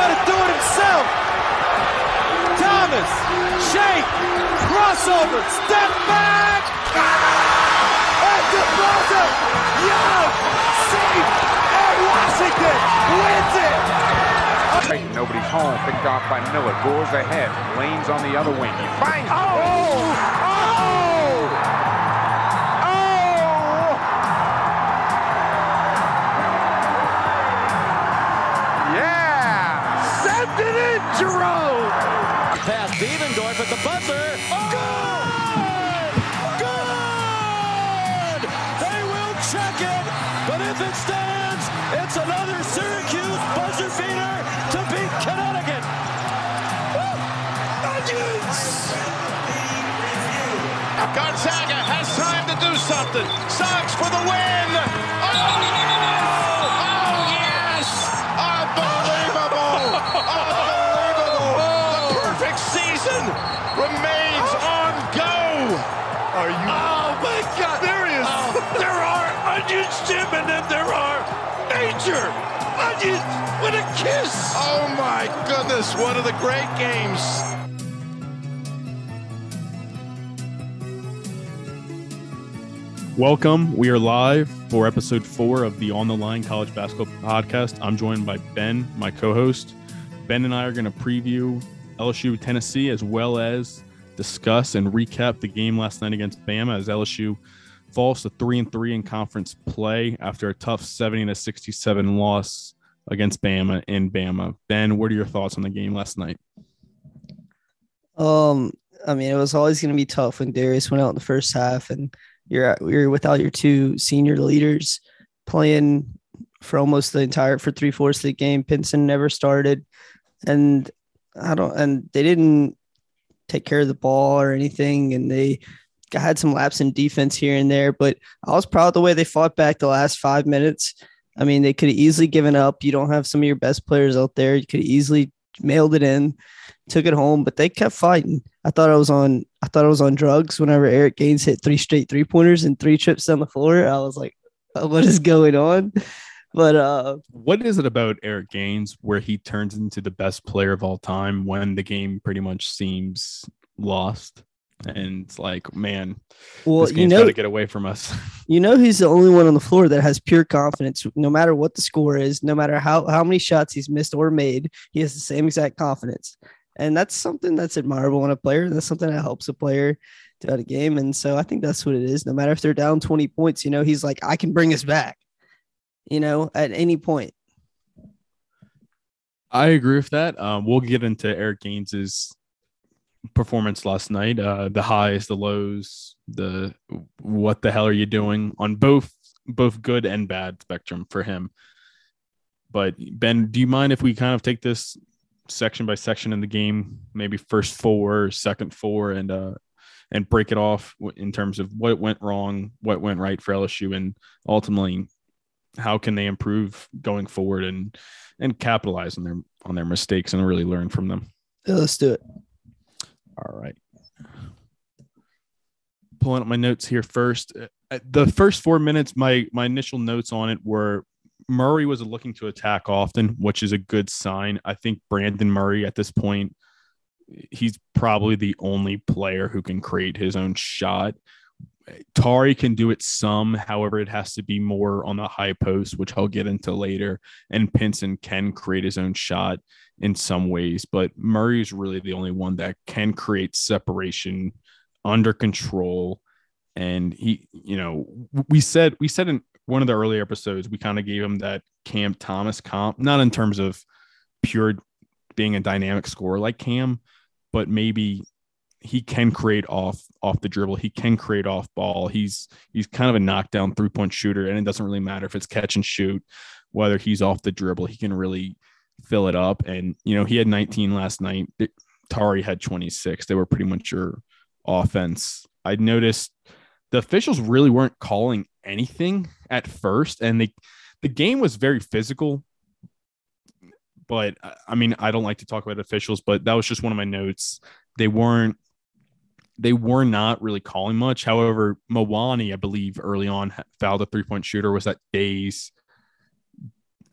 going to do it himself. Thomas, shake, crossover, step back. And deposit. Young, safe, and Washington wins it. Nobody's home. Picked off by Miller. Goes ahead. Lane's on the other wing. He finds. Oh! Oh! Oh! It in, Jerome! Pass Devendorf at the buzzer. Good! Good! They will check it, but if it stands, it's another Syracuse buzzer beater to beat Connecticut. Gonzaga has time to do something. Sox for the win. Onions, Jim, and then there are major onions with a kiss. Oh my goodness! One of the great games. Welcome. We are live for episode four of the On the Line College Basketball Podcast. I'm joined by Ben, my co host. Ben and I are going to preview LSU Tennessee as well as discuss and recap the game last night against Bama as LSU falls to three and three in conference play after a tough 70 to 67 loss against Bama in Bama. Ben, what are your thoughts on the game last night? Um, I mean, it was always going to be tough when Darius went out in the first half, and you're you're without your two senior leaders playing for almost the entire for three fourths of the game. Pinson never started, and I don't, and they didn't take care of the ball or anything, and they had some laps in defense here and there. But I was proud of the way they fought back the last five minutes. I mean, they could have easily given up. You don't have some of your best players out there. You could easily mailed it in, took it home, but they kept fighting. I thought I was on I thought I was on drugs whenever Eric Gaines hit three straight three pointers and three trips down the floor. I was like, "Uh, what is going on? But uh What is it about Eric Gaines where he turns into the best player of all time when the game pretty much seems lost? And it's like, man, well, this you know to get away from us. you know he's the only one on the floor that has pure confidence no matter what the score is, no matter how how many shots he's missed or made, he has the same exact confidence. And that's something that's admirable in a player. That's something that helps a player throughout a game. And so I think that's what it is. No matter if they're down 20 points, you know, he's like, I can bring us back, you know, at any point. I agree with that. Um, we'll get into Eric Gaines's performance last night. Uh, the highs, the lows, the what the hell are you doing on both both good and bad spectrum for him. But Ben, do you mind if we kind of take this section by section in the game, maybe first four, second four, and uh, and break it off in terms of what went wrong, what went right for LSU, and ultimately how can they improve going forward and and capitalize on their on their mistakes and really learn from them. Yeah, let's do it. All right. Pulling up my notes here first. Uh, The first four minutes, my my initial notes on it were Murray was looking to attack often, which is a good sign. I think Brandon Murray at this point, he's probably the only player who can create his own shot. Tari can do it some, however, it has to be more on the high post, which I'll get into later. And Pinson can create his own shot in some ways, but Murray is really the only one that can create separation under control. And he, you know, we said we said in one of the earlier episodes, we kind of gave him that Cam Thomas comp, not in terms of pure being a dynamic scorer like Cam, but maybe he can create off off the dribble. He can create off ball. He's he's kind of a knockdown three point shooter, and it doesn't really matter if it's catch and shoot, whether he's off the dribble. He can really fill it up. And you know, he had 19 last night. Tari had 26. They were pretty much your offense. I noticed the officials really weren't calling anything at first, and they the game was very physical. But uh, I mean, I don't like to talk about officials, but that was just one of my notes. They weren't they were not really calling much. However, Mwani, I believe, early on fouled a three point shooter. Was that days?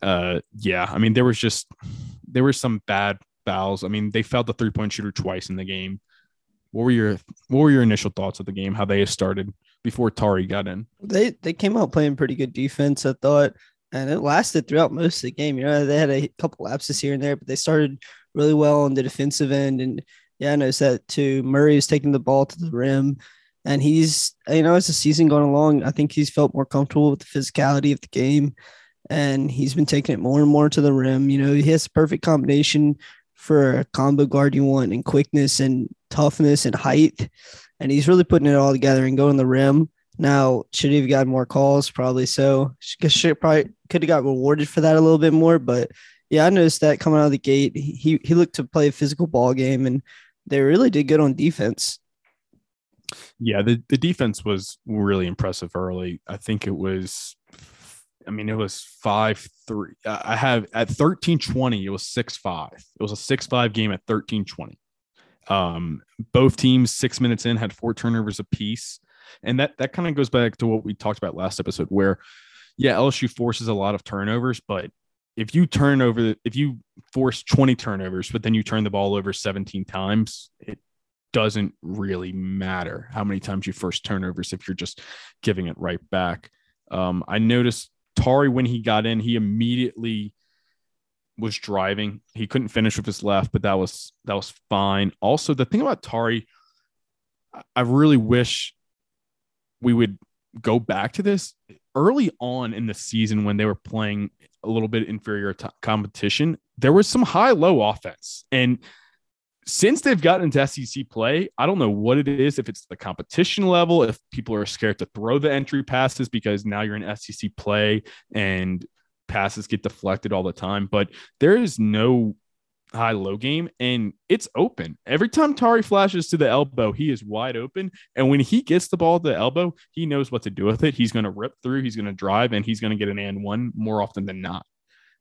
Uh, yeah. I mean, there was just there were some bad fouls. I mean, they fouled the three point shooter twice in the game. What were your what were your initial thoughts of the game? How they started before Tari got in? They they came out playing pretty good defense, I thought, and it lasted throughout most of the game. You know, they had a couple lapses here and there, but they started really well on the defensive end. And yeah, I noticed that too. Murray was taking the ball to the rim, and he's you know as the season going along, I think he's felt more comfortable with the physicality of the game, and he's been taking it more and more to the rim. You know, he has perfect combination for a combo guard you want and quickness and toughness and height. And he's really putting it all together and going the rim. Now, should he have gotten more calls? Probably so. Should probably could have got rewarded for that a little bit more. But yeah, I noticed that coming out of the gate, he he looked to play a physical ball game, and they really did good on defense. Yeah, the, the defense was really impressive early. I think it was I mean, it was five three. I have at thirteen twenty. It was six five. It was a six five game at thirteen twenty. Um, both teams six minutes in had four turnovers apiece, and that that kind of goes back to what we talked about last episode, where yeah, LSU forces a lot of turnovers, but if you turn over, if you force twenty turnovers, but then you turn the ball over seventeen times, it doesn't really matter how many times you force turnovers if you're just giving it right back. Um, I noticed Tari, when he got in, he immediately was driving. He couldn't finish with his left, but that was that was fine. Also, the thing about Tari, I really wish we would go back to this early on in the season when they were playing a little bit inferior t- competition. There was some high low offense, and since they've gotten into SEC play, I don't know what it is. If it's the competition level, if people are scared to throw the entry passes because now you're in SEC play and passes get deflected all the time. But there is no high low game and it's open. Every time Tari flashes to the elbow, he is wide open. And when he gets the ball to the elbow, he knows what to do with it. He's going to rip through, he's going to drive, and he's going to get an and one more often than not.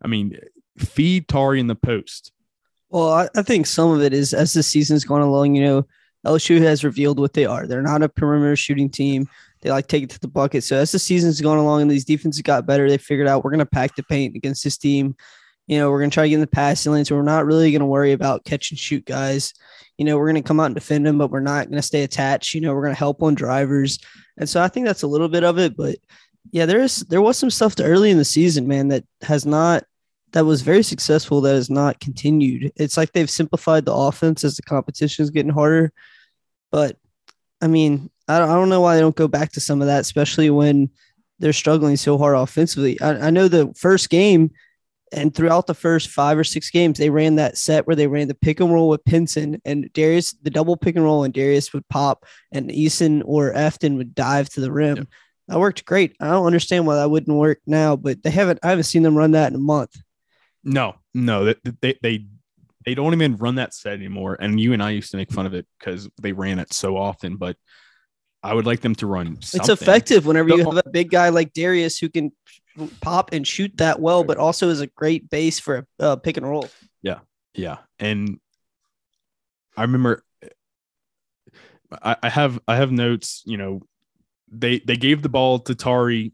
I mean, feed Tari in the post well, I, think some of it is as the season's gone along, you know, LSU has revealed what they are. They're not a perimeter shooting team. They like take it to the bucket. So as the season's going along and these defenses got better, they figured out we're going to pack the paint against this team. You know, we're going to try to get in the passing lane. So we're not really going to worry about catch and shoot guys. You know, we're going to come out and defend them, but we're not going to stay attached. You know, we're going to help on drivers. And so I think that's a little bit of it. But yeah, there is there was some stuff early in the season, man, that has not that was very successful that has not continued. It's like they've simplified the offense as the competition is getting harder. But I mean, I don't, I don't know why they don't go back to some of that, especially when they're struggling so hard offensively. I, I know the first game and throughout the first five or six games, they ran that set where they ran the pick and roll with Pinson and Darius, the double pick and roll, and Darius would pop, and Eason or Efton would dive to the rim. Yep. That worked great. I don't understand why that wouldn't work now, but they haven't. I haven't seen them run that in a month. No, no, they, they they they don't even run that set anymore. And you and I used to make fun of it because they ran it so often. But I would like them to run. Something. It's effective whenever you have a big guy like Darius who can pop and shoot that well, but also is a great base for a uh, pick and roll. Yeah, yeah, and I remember I, I have I have notes. You know, they they gave the ball to Tari.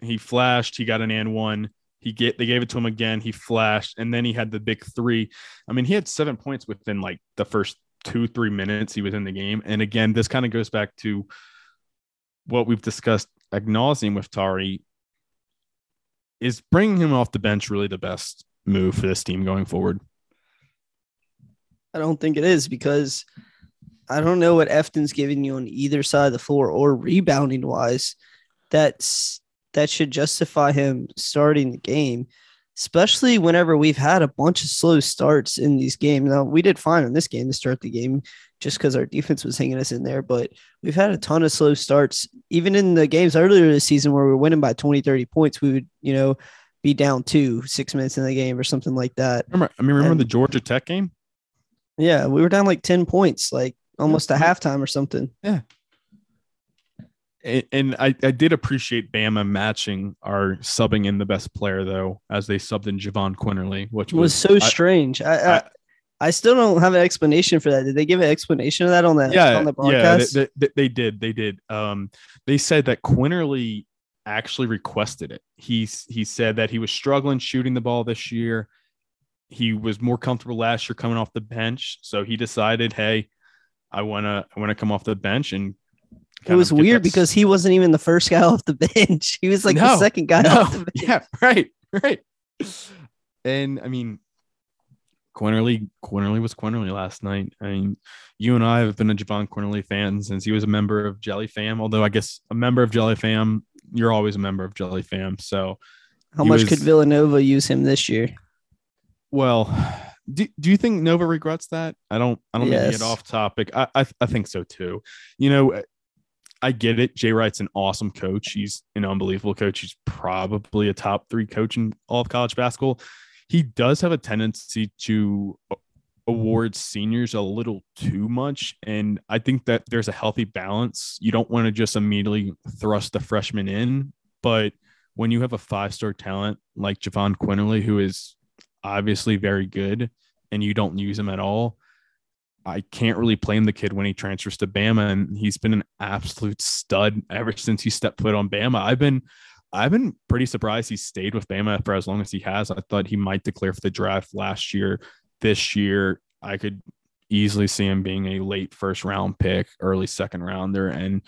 He flashed. He got an and one. He get they gave it to him again. He flashed, and then he had the big three. I mean, he had seven points within like the first two three minutes he was in the game. And again, this kind of goes back to what we've discussed ad with Tari. Is bringing him off the bench really the best move for this team going forward? I don't think it is because I don't know what Efton's giving you on either side of the floor or rebounding wise. That's that should justify him starting the game, especially whenever we've had a bunch of slow starts in these games. Now, we did fine in this game to start the game just because our defense was hanging us in there, but we've had a ton of slow starts. Even in the games earlier this season where we were winning by 20, 30 points, we would, you know, be down two, six minutes in the game or something like that. Remember, I mean, remember and, the Georgia Tech game? Yeah, we were down like 10 points, like almost a halftime or something. Yeah and I, I did appreciate Bama matching our subbing in the best player though, as they subbed in Jahvon Quinerly, which was, was so I, strange. I, I, I still don't have an explanation for that. Did they give an explanation of that on that? Yeah, on the broadcast? Yeah, they, they, they, did. They did. Um, they said that Quinerly actually requested it. He he said that he was struggling shooting the ball this year. he was more comfortable last year coming off the bench, so he decided, hey, I wanna I wanna come off the bench and. It was weird because he wasn't even the first guy off the bench. He was like the second guy no, off the bench. yeah, right, right. And I mean, Quinerly, Quinerly was Quinerly last night. I mean, you and I have been a Jahvon Quinerly fan since he was a member of Jelly Fam. Although I guess a member of Jelly Fam, you're always a member of Jelly Fam. So, How much was- could Villanova use him this year? well, do, do you think Nova regrets that? I don't. I don't mean to Yes. get off topic. I, I I think so too. You know, I get it. Jay Wright's an awesome coach. He's an unbelievable coach. He's probably a top three coach in all of college basketball. He does have a tendency to award seniors a little too much. And I think that there's a healthy balance. You don't want to just immediately thrust the freshman in, but when you have a five star talent like Jahvon Quinerly, who is obviously very good, and you don't use him at all, I can't really blame the kid when he transfers to Bama, and he's been an absolute stud ever since he stepped foot on Bama. I've been, I've been pretty surprised he stayed with Bama for as long as he has. I thought he might declare for the draft last year. This year, I could easily see him being a late first round pick, early second rounder, and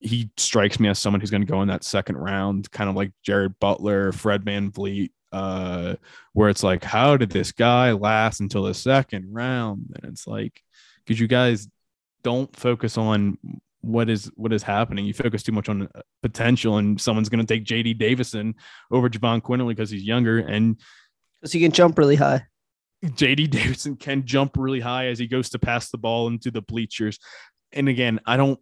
he strikes me as someone who's going to go in that second round, kind of like Jared Butler, Fred VanVleet, uh, where it's like, how did this guy last until the second round? And it's like, because you guys don't focus on what is what is happening. You focus too much on uh, potential, and someone's going to take JD Davison over Jahvon Quinerly because he's younger, and Because he can jump really high. JD Davison can jump really high as he goes to pass the ball into the bleachers. And again, I don't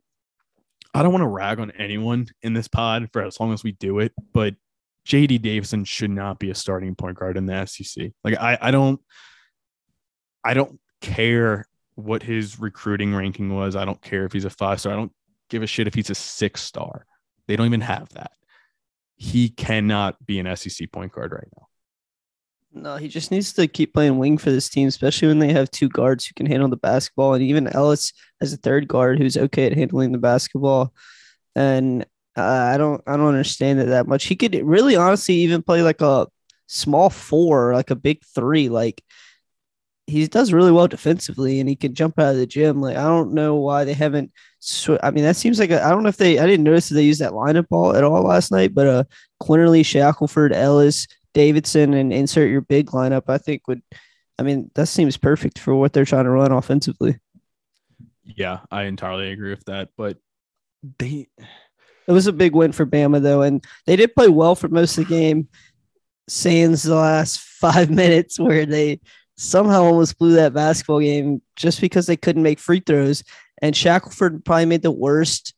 I don't want to rag on anyone in this pod for as long as we do it, but JD Davison should not be a starting point guard in the SEC. Like I I don't I don't care what his recruiting ranking was. I don't care if he's a five star. I don't give a shit if he's a six star. They don't even have that. He cannot be an SEC point guard right now. No, he just needs to keep playing wing for this team, especially when they have two guards who can handle the basketball, and even Ellis as a third guard who's okay at handling the basketball. And uh, I don't, I don't understand it that much. He could really, honestly, even play like a small four, like a big three. Like he does really well defensively, and he can jump out of the gym. Like I don't know why they haven't. Sw- I mean, that seems like I don't know if they. I didn't notice that they used that lineup ball at all last night, but uh, Quinerly, Shackelford, Ellis, Davison and insert your big lineup, I think would I mean, that seems perfect for what they're trying to run offensively. Yeah, I entirely agree with that. But they It was a big win for Bama though, and they did play well for most of the game. Sans the last five minutes where they somehow almost blew that basketball game just because they couldn't make free throws. And Shackelford probably made the worst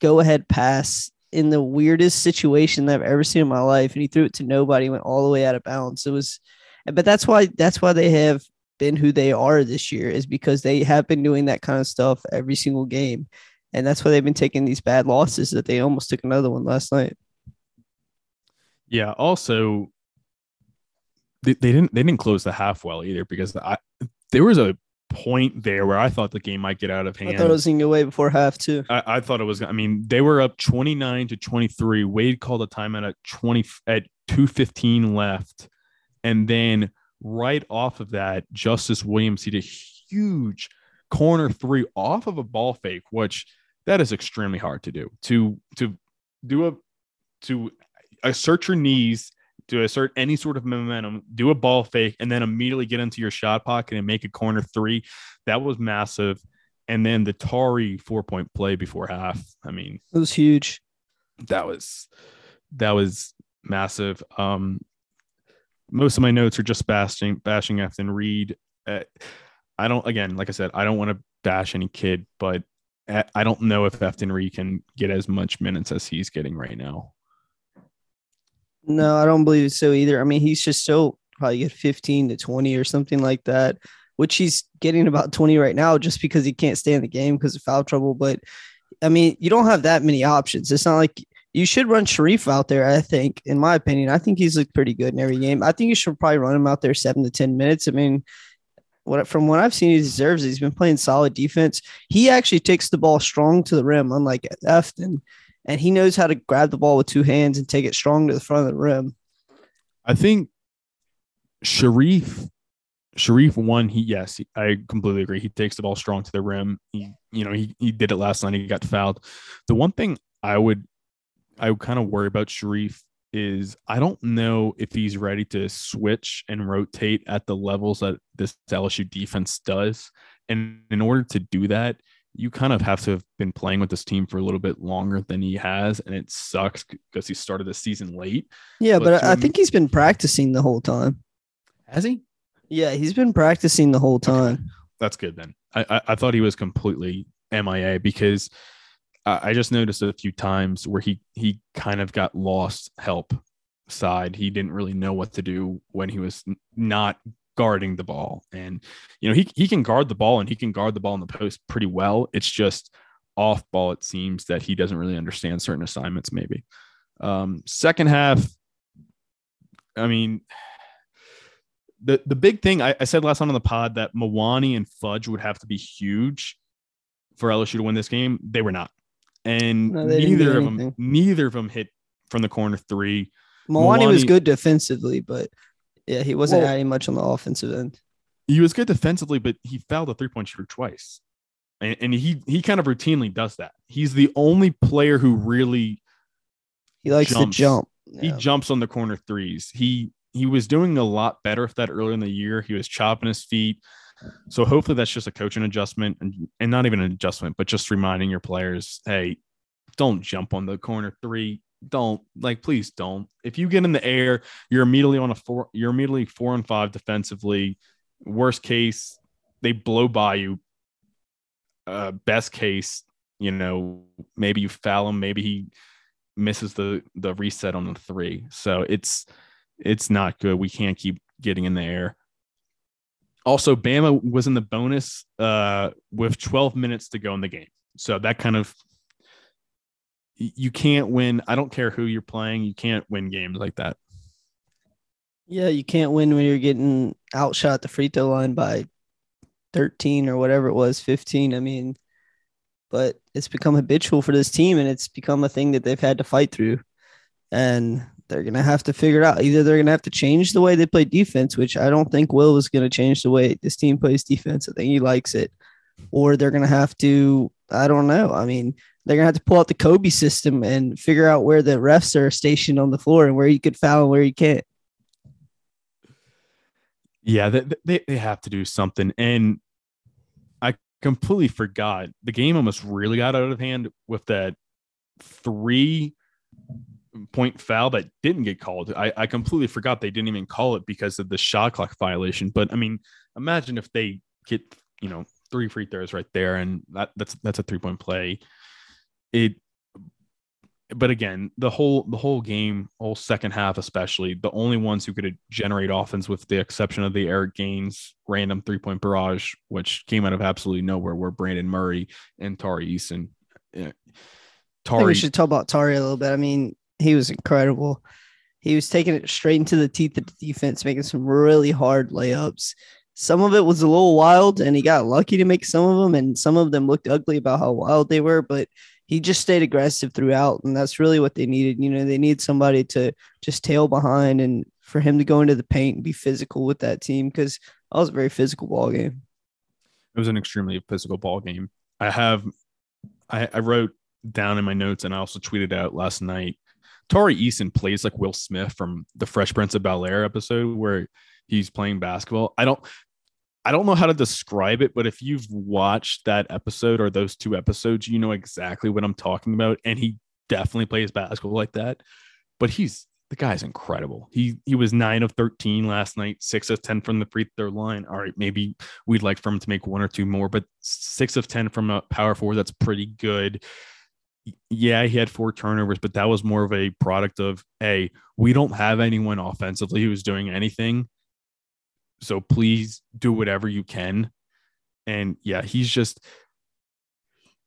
go ahead pass in the weirdest situation that I've ever seen in my life. And he threw it to nobody, went all the way out of bounds. It was, but that's why, that's why they have been who they are this year is because they have been doing that kind of stuff every single game. And that's why they've been taking these bad losses that they almost took another one last night. yeah, also they, they didn't they didn't close the half well either because I there was a point there where I thought the game might get out of hand. I thought it was going away before half too. I, I thought it was. I mean, they were up twenty nine to twenty three. Wade called a timeout at twenty at two fifteen left, and then right off of that, Justice Williams hit a huge corner three off of a ball fake, which that is extremely hard to do. To to do a to assert your knees to assert any sort of momentum, do a ball fake, and then immediately get into your shot pocket and make a corner three. That was massive. And then the Tari four point play before half. I mean, It was huge. that was that was massive. Um, most of my notes are just bashing bashing Efton Reid. Uh, I don't again, like I said, I don't want to bash any kid, but I don't know if Efton Reid can get as much minutes as he's getting right now. No, I don't believe so either. I mean, he's just so probably get 15 to 20 or something like that, which he's getting about 20 right now just because he can't stay in the game because of foul trouble. But I mean, you don't have that many options. It's not like you should run Shareef out there, I think, in my opinion. I think he's looked pretty good in every game. I think you should probably run him out there seven to 10 minutes. I mean, what from what I've seen, he deserves it. He's been playing solid defense. He actually takes the ball strong to the rim, unlike Efton, and he knows how to grab the ball with two hands and take it strong to the front of the rim. I think Shareef, Shareef one. He yes, he, I completely agree. He takes the ball strong to the rim. He, you know, he he did it last night. He got fouled. The one thing I would, I would kind of worry about Shareef is I don't know if he's ready to switch and rotate at the levels that this LSU defense does. And in order to do that, you kind of have to have been playing with this team for a little bit longer than he has, and it sucks because he started the season late. Yeah, but, but I, I think he's been practicing the whole time. Has he? Yeah, he's been practicing the whole time. Okay. That's good then. I, I, I thought he was completely MIA because I just noticed a few times where he he kind of got lost help side. He didn't really know what to do when he was not guarding the ball. And you know, he he can guard the ball and he can guard the ball in the post pretty well. It's just off ball, it seems that he doesn't really understand certain assignments, maybe. Um, second half, I mean, the the big thing I, I said last time on the pod that Mwani and Fudge would have to be huge for LSU to win this game. They were not, and no, neither of them neither of them hit from the corner three. Mwani, was good defensively, but yeah, he wasn't well, adding much on the offensive end. He was good defensively, but he fouled a three point shooter twice, and, and he he kind of routinely does that. He's the only player who really he likes jumps. to jump. Yeah. He jumps on the corner threes. He he was doing a lot better with that earlier in the year. He was chopping his feet. So hopefully that's just a coaching adjustment and, and not even an adjustment, but just reminding your players, hey, don't jump on the corner three. Don't like, please don't. If you get in the air, you're immediately on a four, you're immediately four and five defensively. Worst case, they blow by you. Uh, best case, you know, maybe you foul him, maybe he misses the the reset on the three. So it's it's not good. We can't keep getting in the air. Also, Bama was in the bonus uh, with 12 minutes to go in the game. So that kind of you can't win. I don't care who you're playing. You can't win games like that. Yeah, you can't win when you're getting outshot the free throw line by 13 or whatever it was, 15. I mean, but it's become habitual for this team and it's become a thing that they've had to fight through. And they're going to have to figure it out. Either they're going to have to change the way they play defense, which I don't think Will is going to change the way this team plays defense. I think he likes it. Or they're going to have to, I don't know. I mean, they're going to have to pull out the Kobe system and figure out where the refs are stationed on the floor and where you could foul and where you can't. Yeah, they, they, they have to do something. And I completely forgot the game almost really got out of hand with that three point foul that didn't get called. I, I completely forgot they didn't even call it because of the shot clock violation. But I mean, imagine if they get, you know, three free throws right there and that that's that's a three point play. It but again, the whole the whole game, whole second half especially, the only ones who could generate offense with the exception of the Eric Gaines random three point barrage, which came out of absolutely nowhere, were Brandon Murray and Tari Eason. Tari, I think we should talk about Tari a little bit. I mean, he was incredible. He was taking it straight into the teeth of the defense, making some really hard layups. Some of it was a little wild, and he got lucky to make some of them, and some of them looked ugly about how wild they were, but he just stayed aggressive throughout, and that's really what they needed. You know, they need somebody to just tail behind and for him to go into the paint and be physical with that team because that was a very physical ball game. It was an extremely physical ball game. I have, I, I wrote down in my notes, and I also tweeted out last night Tari Eason plays like Will Smith from the Fresh Prince of Bel Air episode where he's playing basketball. I don't I don't know how to describe it, but if you've watched that episode or those two episodes, you know exactly what I'm talking about. And he definitely plays basketball like that. But he's the guy's incredible. He he was nine of 13 last night, six of 10 from the free throw line. All right, maybe we'd like for him to make one or two more, but six of 10 from a power forward, that's pretty good yeah, he had four turnovers, but that was more of a product of, hey, we don't have anyone offensively who's doing anything. So please do whatever you can. And yeah, he's just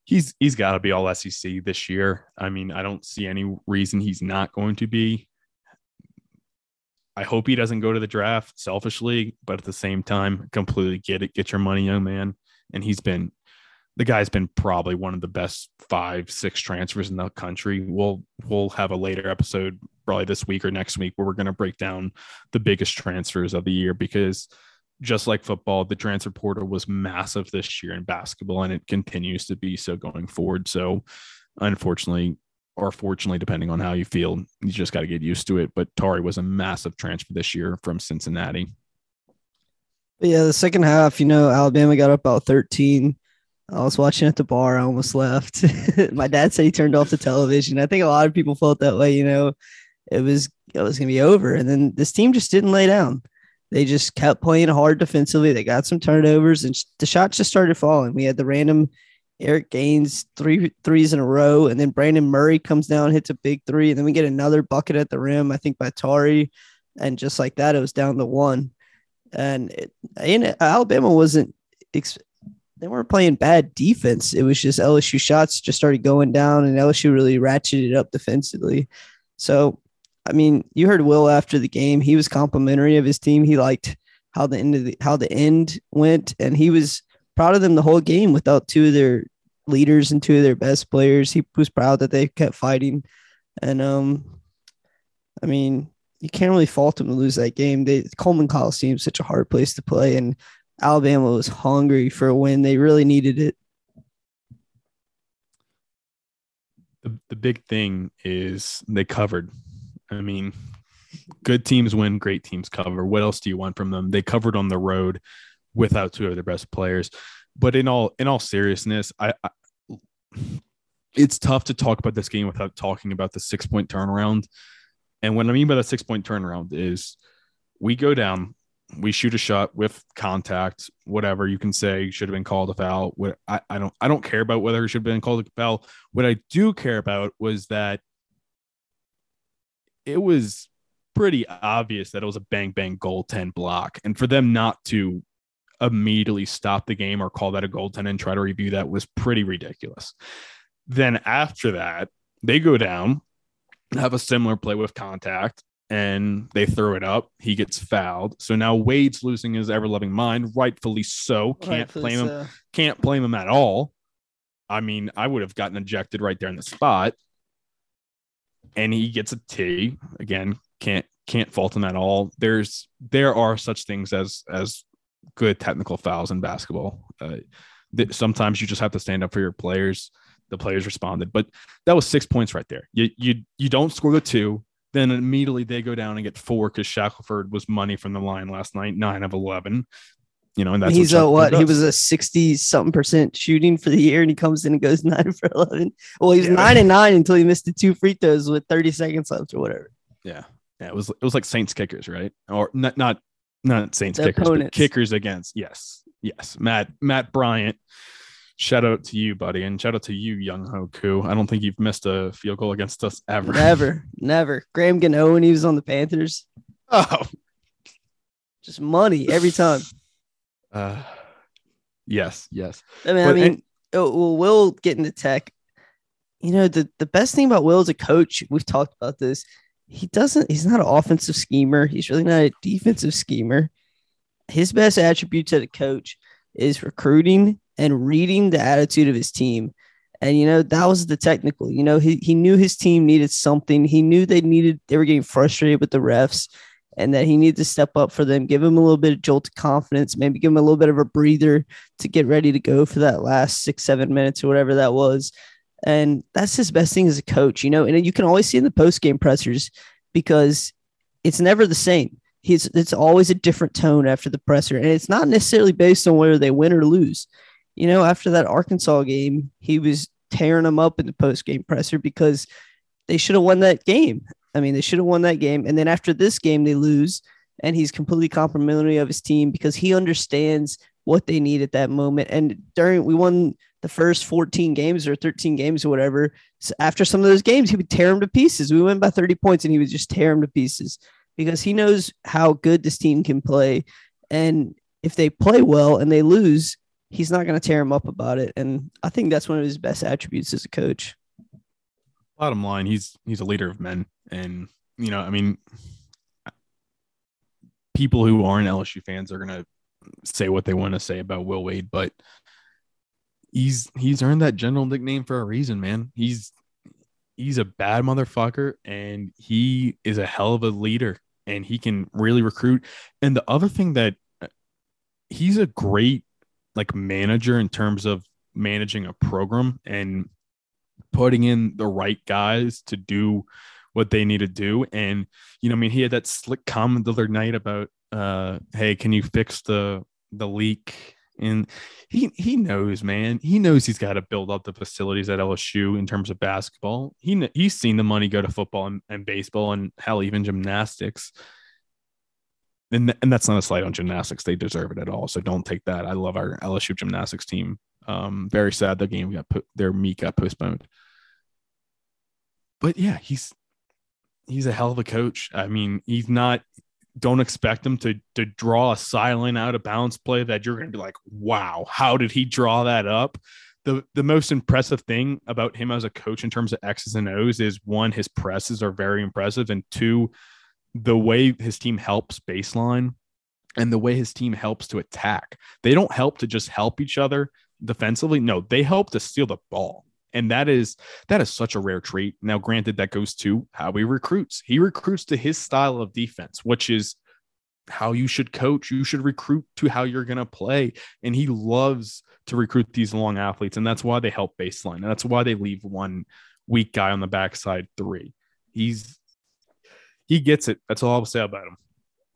he's he's got to be all SEC this year. I mean, I don't see any reason he's not going to be. I hope he doesn't go to the draft selfishly, but at the same time, completely get it, get your money, young man. And he's been the guy's been probably one of the best five, six transfers in the country. We'll we'll have a later episode probably this week or next week, where we're going to break down the biggest transfers of the year because just like football, the transfer portal was massive this year in basketball, and it continues to be so going forward. So, unfortunately, or fortunately, depending on how you feel, you just got to get used to it. But Tari was a massive transfer this year from Cincinnati. Yeah, the second half, you know, Alabama got up about 13. I was watching at the bar. I almost left. My dad said he turned off the television. I think a lot of people felt that way. You know, it was it was gonna be over, and then this team just didn't lay down. They just kept playing hard defensively. They got some turnovers, and the shots just started falling. We had the random Eric Gaines three threes in a row, and then Brandon Murray comes down, hits a big three, and then we get another bucket at the rim. I think by Tari, and just like that, it was down to one. And it, in Alabama wasn't they weren't playing bad defense. It was just LSU shots just started going down, and LSU really ratcheted up defensively. So, I mean, you heard Will after the game; he was complimentary of his team. He liked how the end the how the end went, and he was proud of them the whole game without two of their leaders and two of their best players. He was proud that they kept fighting, and um, I mean, you can't really fault them to lose that game. They Coleman Coliseum is such a hard place to play, and Alabama was hungry for a win. They really needed it. The, the big thing is they covered. I mean, good teams win, great teams cover. What else do you want from them? They covered on the road without two of their best players. But in all in all seriousness, I, I it's tough to talk about this game without talking about the six point turnaround. And what I mean by the six point turnaround is we go down we shoot a shot with contact, whatever you can say should have been called a foul. What I, I don't I don't care about whether it should have been called a foul. What I do care about was that it was pretty obvious that it was a bang bang goaltend block. And for them not to immediately stop the game or call that a goaltend and try to review that was pretty ridiculous. Then after that, they go down, have a similar play with contact and they throw it up. He gets fouled. So now Wade's losing his ever loving mind, rightfully so. Can't rightfully blame so. him. Can't blame him at all. I mean, I would have gotten ejected right there in the spot. And he gets a T. Again, can't can't fault him at all. There's there are such things as as good technical fouls in basketball. Uh, th- sometimes you just have to stand up for your players. The players responded, but that was six points right there. You you you don't score the two then immediately they go down and get four because Shackelford was money from the line last night, nine of 11. You know, and that's he's what a what? He was a 60 something percent shooting for the year and he comes in and goes nine for 11. Well, he was yeah. nine and nine until he missed the two free throws with 30 seconds left or whatever. Yeah. Yeah. It was, it was like Saints kickers, right? Or not, not, not Saints the kickers, kickers against. Yes. Yes. Matt, Matt Bryant shout out to you, buddy, and shout out to you, Younghoe Koo. I don't think you've missed a field goal against us ever. Never, never. Graham Gano when he was on the Panthers. Oh, just money every time. Uh, yes, yes. I mean, but, I mean, and, oh, well, Will get into tech. You know, the the best thing about Will as a coach, we've talked about this. He doesn't. He's not an offensive schemer. He's really not a defensive schemer. His best attributes as a coach is recruiting and reading the attitude of his team. And you know, that was the technical. You know, he, he knew his team needed something. He knew they needed they were getting frustrated with the refs and that he needed to step up for them, give him a little bit of jolt of confidence, maybe give him a little bit of a breather to get ready to go for that last six, seven minutes or whatever that was. And that's his best thing as a coach, you know, and you can always see in the post game pressers because it's never the same. He's it's always a different tone after the presser, and it's not necessarily based on whether they win or lose you know, after that Arkansas game, he was tearing them up in the post game presser because they should have won that game. I mean, they should have won that game. And then after this game, they lose, and he's completely complimentary of his team because he understands what they need at that moment. And during we won the first 14 games or 13 games or whatever. So after some of those games, he would tear them to pieces. We went by 30 points and he would just tear them to pieces because he knows how good this team can play. And if they play well and they lose, he's not going to tear him up about it. And I think that's one of his best attributes as a coach. Bottom line, he's he's a leader of men, and you know, I mean, people who aren't LSU fans are going to say what they want to say about Will Wade, but he's he's earned that general nickname for a reason, man. He's he's a bad motherfucker and he is a hell of a leader and he can really recruit. And the other thing that uh, he's a great like manager in terms of managing a program and putting in the right guys to do what they need to do. And you know, I mean, he had that slick comment the other night about, uh, "Hey, can you fix the the leak?" And he he knows, man. He knows he's got to build up the facilities at LSU in terms of basketball. He he's seen the money go to football and, and baseball and hell, even gymnastics. And, and that's not a slight on gymnastics. They deserve it at all. So don't take that. I love our LSU gymnastics team. Um, very sad the game got put their meet got postponed. But yeah, he's he's a hell of a coach. I mean, he's not. Don't expect him to to draw a silent out of bounds play that you're to be like, wow, how did he draw that up? The the most impressive thing about him as a coach in terms of X's and O's is one, his presses are very impressive, and two, the way his team helps baseline and the way his team helps to attack. They don't help to just help each other defensively. No, they help to steal the ball. And that is that is such a rare trait. Now granted that goes to how he recruits. He recruits to his style of defense which is how you should coach. You should recruit to how you're going to play. And he loves to recruit these long athletes and that's why they help baseline. And that's why they leave one weak guy on the backside three. He's he gets it that's all i'll say about him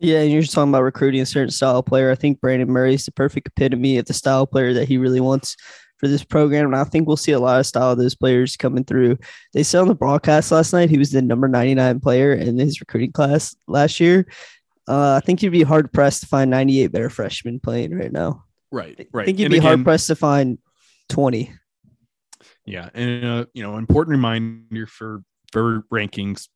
yeah, and you're just talking about recruiting a certain style player. I think Brandon Murray is the perfect epitome of the style player that he really wants for this program. And I think we'll see a lot of style of those players coming through. They said on the broadcast last night he was the number 99 player in his recruiting class last year. Uh, I think you'd be hard pressed to find 98 better freshmen playing right now. Right, right. I think you'd and be again, hard pressed to find 20. Yeah, and uh, you know, important reminder for for rankings.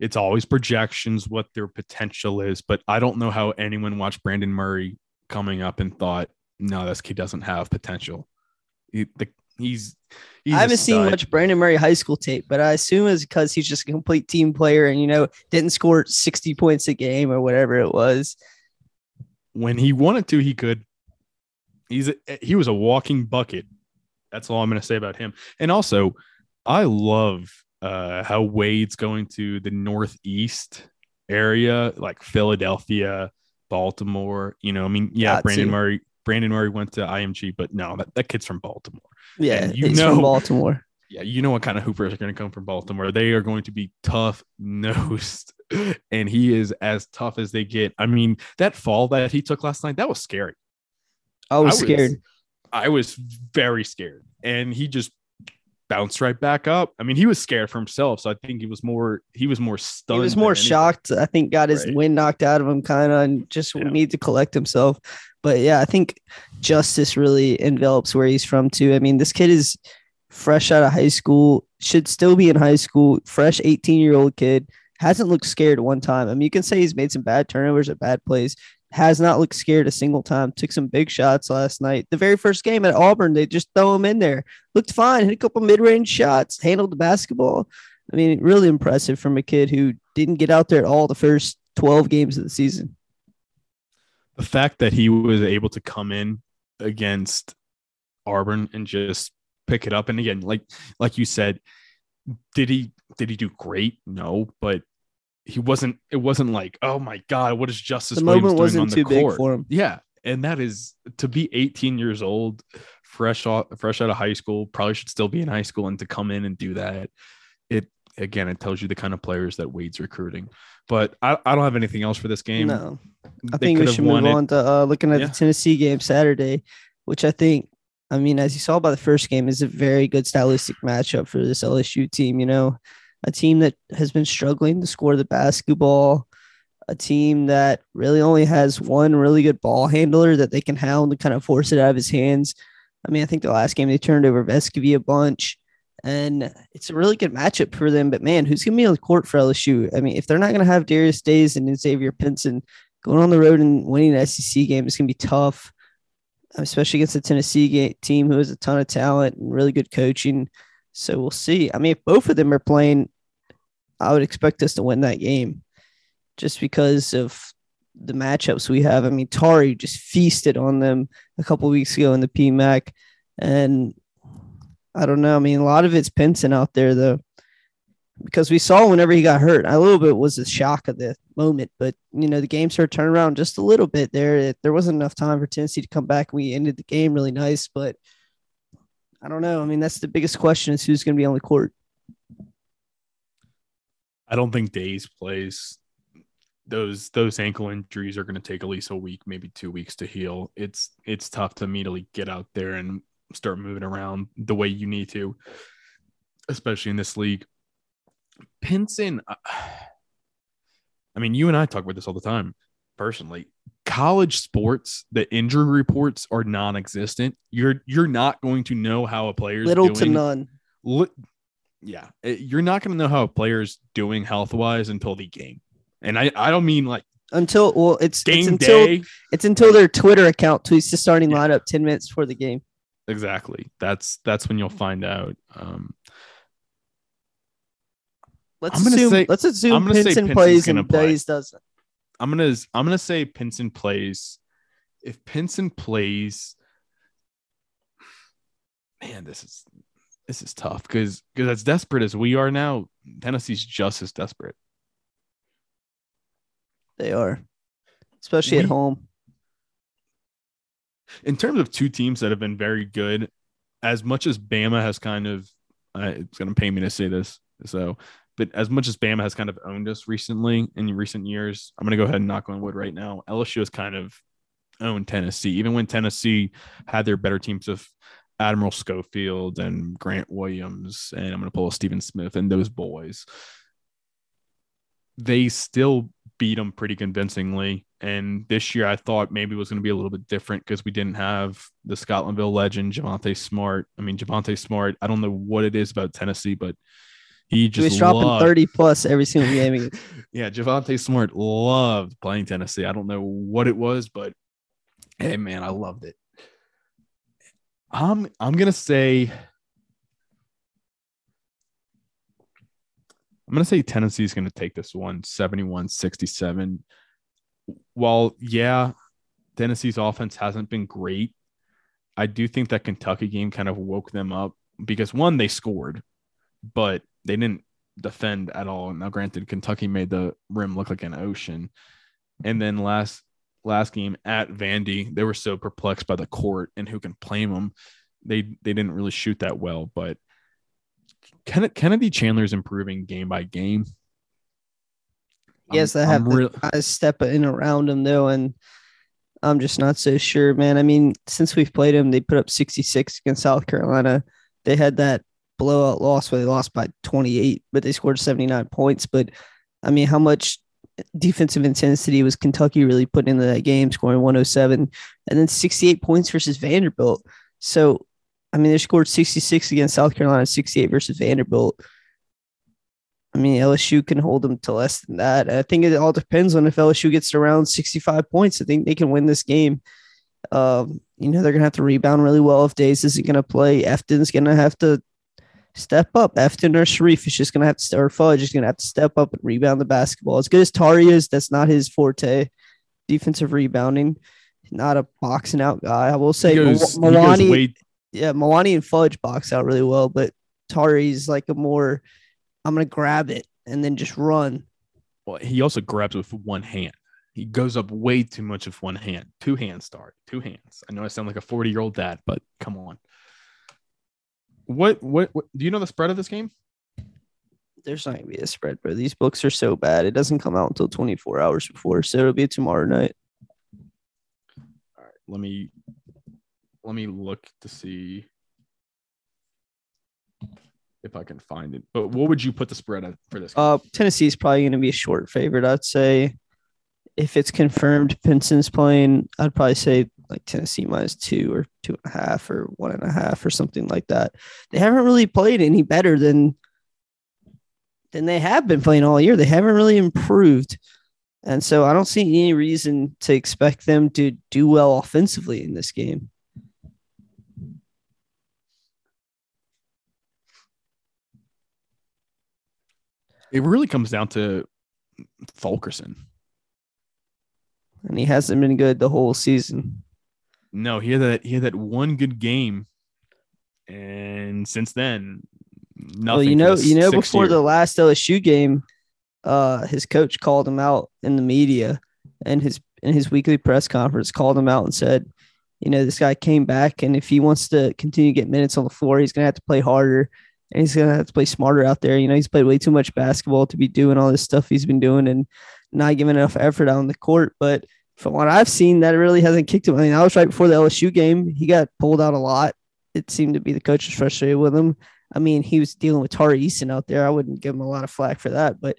It's always projections, what their potential is, but I don't know how anyone watched Brandon Murray coming up and thought, no, this kid doesn't have potential. He, the, he's, he's I haven't seen much Brandon Murray high school tape, but I assume it's because he's just a complete team player and you know didn't score sixty points a game or whatever it was. When he wanted to, he could. He's a, he was a walking bucket. That's all I'm going to say about him. And also, I love uh, how Wade's going to the Northeast area, like Philadelphia, Baltimore. You know, I mean, yeah, Brandon Murray Brandon Murray went to IMG, but no, that, that kid's from Baltimore. Yeah, and you know Baltimore. Yeah, you know what kind of hoopers are going to come from Baltimore. They are going to be tough nosed, and he is as tough as they get. I mean, that fall that he took last night, that was scary. I was, I was scared. I was very scared, and he just bounced right back up. I mean, he was scared for himself, so I think he was more he was more stunned. He was more shocked. I think got his right. wind knocked out of him, kind of, and just yeah. need to collect himself. But yeah, I think justice really envelops where he's from too. I mean, this kid is fresh out of high school, should still be in high school, fresh 18 year old kid, hasn't looked scared one time. I mean, you can say he's made some bad turnovers or bad plays, has not looked scared a single time. Took some big shots last night. The very first game at Auburn, they just throw him in there. Looked fine, hit a couple mid range shots, handled the basketball. I mean, really impressive from a kid who didn't get out there at all the first 12 games of the season the fact that he was able to come in against Auburn and just pick it up. And again, like like you said, did he did he do great? No, but he wasn't. It wasn't like, oh my god, what is Justice the Williams doing on the court? for him. Yeah, and that is to be 18 years old, fresh off, fresh out of high school, probably should still be in high school, and to come in and do that, it again, it tells you the kind of players that Wade's recruiting. But I, I don't have anything else for this game. No, I they think we should move on to uh, looking at yeah. the Tennessee game Saturday, which I think, I mean, as you saw by the first game, is a very good stylistic matchup for this LSU team. You know, a team that has been struggling to score the basketball, a team that really only has one really good ball handler that they can hound to kind of force it out of his hands. I mean, I think the last game they turned over Vescovi a bunch and it's a really good matchup for them. But man, who's gonna be on the court for LSU? I mean, if they're not gonna have Darius Days and Xavier Pinson going on the road and winning an SEC game, it's gonna be tough, especially against the Tennessee team who has a ton of talent and really good coaching. So we'll see. I mean, if both of them are playing, I would expect us to win that game, just because of the matchups we have. I mean, Tari just feasted on them a couple weeks ago in the PMAC, and I don't know. I mean, a lot of it's Pinson out there, though. because we saw whenever he got hurt, a little bit was a shock of the moment, but you know the game started turning around just a little bit there. There wasn't enough time for Tennessee to come back. We ended the game really nice, but I don't know. I mean, that's the biggest question: is who's going to be on the court. I don't think Days plays. Those those ankle injuries are going to take at least a week, maybe two weeks to heal. It's it's tough to immediately get out there and start moving around the way you need to, especially in this league. Pinson, I mean, you and I talk about this all the time. Personally, college sports, the injury reports are non-existent. You're you're not going to know how a player Little doing. to none. Yeah, it- you're not going to know how a player's doing health wise until the game. And I I don't mean like Until well, it's, it's game until day. it's until their Twitter account tweets the starting Yeah. lineup ten minutes before the game. Exactly. That's that's when you'll find out. Um, Let's I'm assume say- let's assume I'm gonna Pinson plays and play. Days doesn't. I'm gonna I'm gonna say Pinson plays. If Pinson plays, man, this is this is tough because because as desperate as we are now, Tennessee's just as desperate. They are, especially at home. In terms of two teams that have been very good, as much as Bama has kind of, uh, it's gonna pain me to say this, so, but as much as Bama has kind of owned us recently in recent years, I'm gonna go ahead and knock on wood right now. LSU has kind of owned Tennessee, even when Tennessee had their better teams of Admiral Schofield and Grant Williams, and I'm going to pull a Stephen Smith and those boys. They still beat them pretty convincingly. And this year, I thought maybe it was going to be a little bit different because we didn't have the Scotlandville legend, Javonte Smart. I mean, Javonte Smart, I don't know what it is about Tennessee, but he He just was dropping loved- thirty plus every single game. yeah, Javonte Smart loved playing Tennessee. I don't know what it was, but hey, man, I loved it. I'm I'm gonna say I'm gonna say Tennessee's gonna take this one 71-67. While yeah, Tennessee's offense hasn't been great, I do think that Kentucky game kind of woke them up because one, they scored, but they didn't defend at all. Now, granted, Kentucky made the rim look like an ocean, and then last last game at Vandy, they were so perplexed by the court and who can blame them. They they didn't really shoot that well, but Ken- Kennedy Chandler's improving game by game. Yes, I'm- have I'm real- guys step in around him though, and I'm just not so sure, man. I mean, since we've played him, they put up 66 against South Carolina. They had that blowout loss where they lost by 28, but they scored 79 points. But I mean, how much defensive intensity was Kentucky really putting into that game, scoring 107 and then 68 points versus Vanderbilt? So, I mean, they scored 66 against South Carolina, 68 versus Vanderbilt. I mean, LSU can hold them to less than that. I think it all depends on if LSU gets around 65 points. I think they can win this game. Um, you know, they're going to have to rebound really well if Days isn't going to play. Efton's going to have to step up. Efton Shareef is just going to have to, or Fudge is going to have to step up and rebound the basketball. As good as Tari is, that's not his forte. Defensive rebounding, not a boxing out guy. I will say, goes, Mwani- way yeah, Mwani and Fudge box out really well, but Tari's like a more I'm gonna grab it and then just run. well, he also grabs with one hand. He goes up way too much with one hand. Two hands start. Two hands. I know I sound like a 40 year old dad, but come on. What, what what do you know the spread of this game? There's not gonna be a spread, bro. These books are so bad. It doesn't come out until 24 hours before, so it'll be tomorrow night. All right, let me let me look to see if I can find it. But what would you put the spread at for this? Game? Uh, Tennessee's probably gonna be a short favorite. I'd say if it's confirmed Pinson's playing, I'd probably say like Tennessee minus two or two and a half or one and a half or something like that. They haven't really played any better than than they have been playing all year. They haven't really improved. And so I don't see any reason to expect them to do well offensively in this game. it really comes down to Fulkerson. And he hasn't been good the whole season. No, he had that he had that one good game, and since then nothing. well, you know, you know, before year. the last LSU game, uh, his coach called him out in the media, and his in his weekly press conference called him out and said, you know, this guy came back, and if he wants to continue to get minutes on the floor, he's gonna have to play harder, and he's gonna have to play smarter out there. You know, he's played way too much basketball to be doing all this stuff he's been doing, and not giving enough effort on the court. But from what I've seen, that really hasn't kicked him. I mean, that was right before the LSU game. He got pulled out a lot. It seemed to be the coach was frustrated with him. I mean, he was dealing with Tari Eason out there. I wouldn't give him a lot of flack for that. But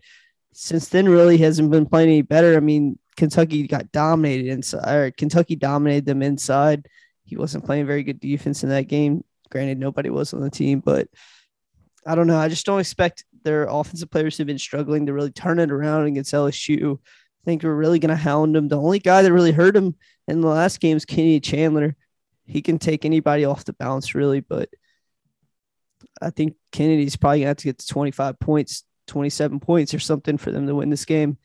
since then, really hasn't been playing any better. I mean, Kentucky got dominated inside, or Kentucky dominated them inside. He wasn't playing very good defense in that game. Granted, nobody was on the team, but I don't know. I just don't expect their offensive players who've been struggling to really turn it around against LSU. Think we're really going to hound him. The only guy that really hurt him in the last game is Kenny Chandler. He can take anybody off the bounce, really, but I think Kennedy's probably going to have to get to 25 points, 27 points or something for them to win this game.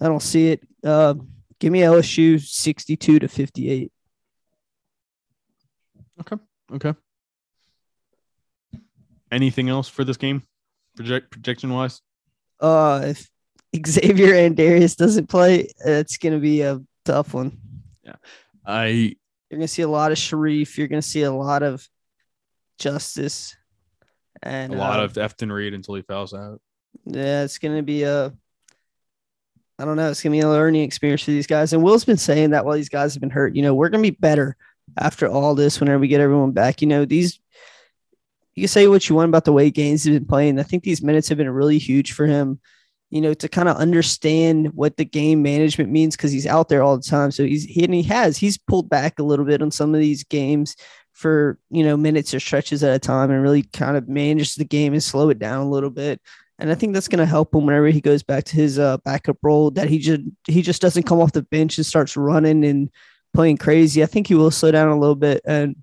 I don't see it. Uh, give me LSU 62 to 58. okay. Okay. Anything else for this game, project projection wise? Uh, if Xavier and Darius doesn't play, it's going to be a tough one. Yeah. I You're going to see a lot of Shareef. You're going to see a lot of Justice. And a lot uh, of Efton Reid until he fouls out. Yeah, it's gonna be a. I don't know. It's gonna be a learning experience for these guys. And Will's been saying that while these guys have been hurt, you know, we're gonna be better after all this. Whenever we get everyone back, you know, these. You can say what you want about the way Gaines has been playing. I think these minutes have been really huge for him. You know, to kind of understand what the game management means because he's out there all the time. So he's he and he has he's pulled back a little bit on some of these games for you know minutes or stretches at a time and really kind of manage the game and slow it down a little bit. And I think that's going to help him whenever he goes back to his uh, backup role. That he just he just doesn't come off the bench and starts running and playing crazy. I think he will slow down a little bit. And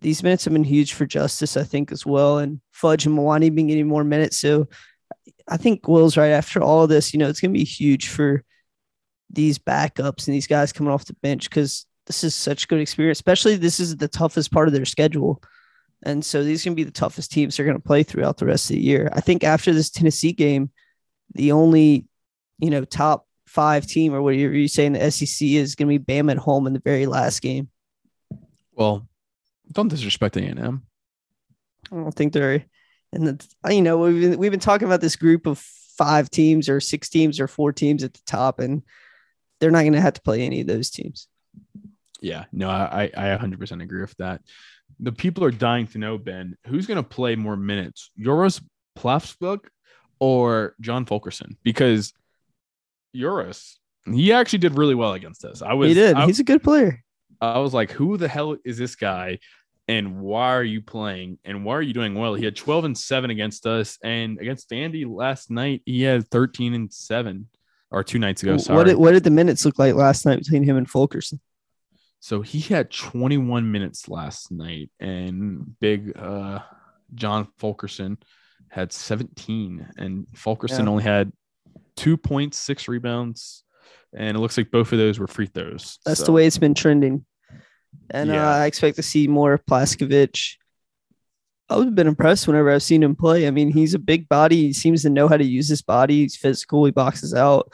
these minutes have been huge for Justice, I think, as well. And Fudge and Mwani been getting more minutes. So I think Will's right. After all of this, you know, it's going to be huge for these backups and these guys coming off the bench because this is such good experience. Especially this is the toughest part of their schedule. And so these are going to be the toughest teams they're going to play throughout the rest of the year. I think after this Tennessee game, the only, you know, top five team or whatever you say in the SEC is going to be Bam at home in the very last game. Well, don't disrespect A&M. I don't think they're, and you know, we've been, we've been talking about this group of five teams or six teams or four teams at the top, and they're not going to have to play any of those teams. Yeah, no, I I 100% agree with that. The people are dying to know, Ben, who's going to play more minutes, Uros Plavsic or John Fulkerson? Because Joris, he actually did really well against us. I was, he did. I, He's a good player. I was like, who the hell is this guy? And why are you playing? And why are you doing well? He had 12 and 7 against us. And against Andy last night, he had 13 and 7 or two nights ago. Sorry. What did, what did the minutes look like last night between him and Fulkerson? So he had 21 minutes last night, and big uh, John Fulkerson had 17, and Fulkerson Yeah. only had two points, six rebounds, and it looks like both of those were free throws. That's So, the way it's been trending. And Yeah. uh, I expect to see more of Plaskovich. I've been impressed whenever I've seen him play. I mean, he's a big body. He seems to know how to use his body. He's physical. He boxes out.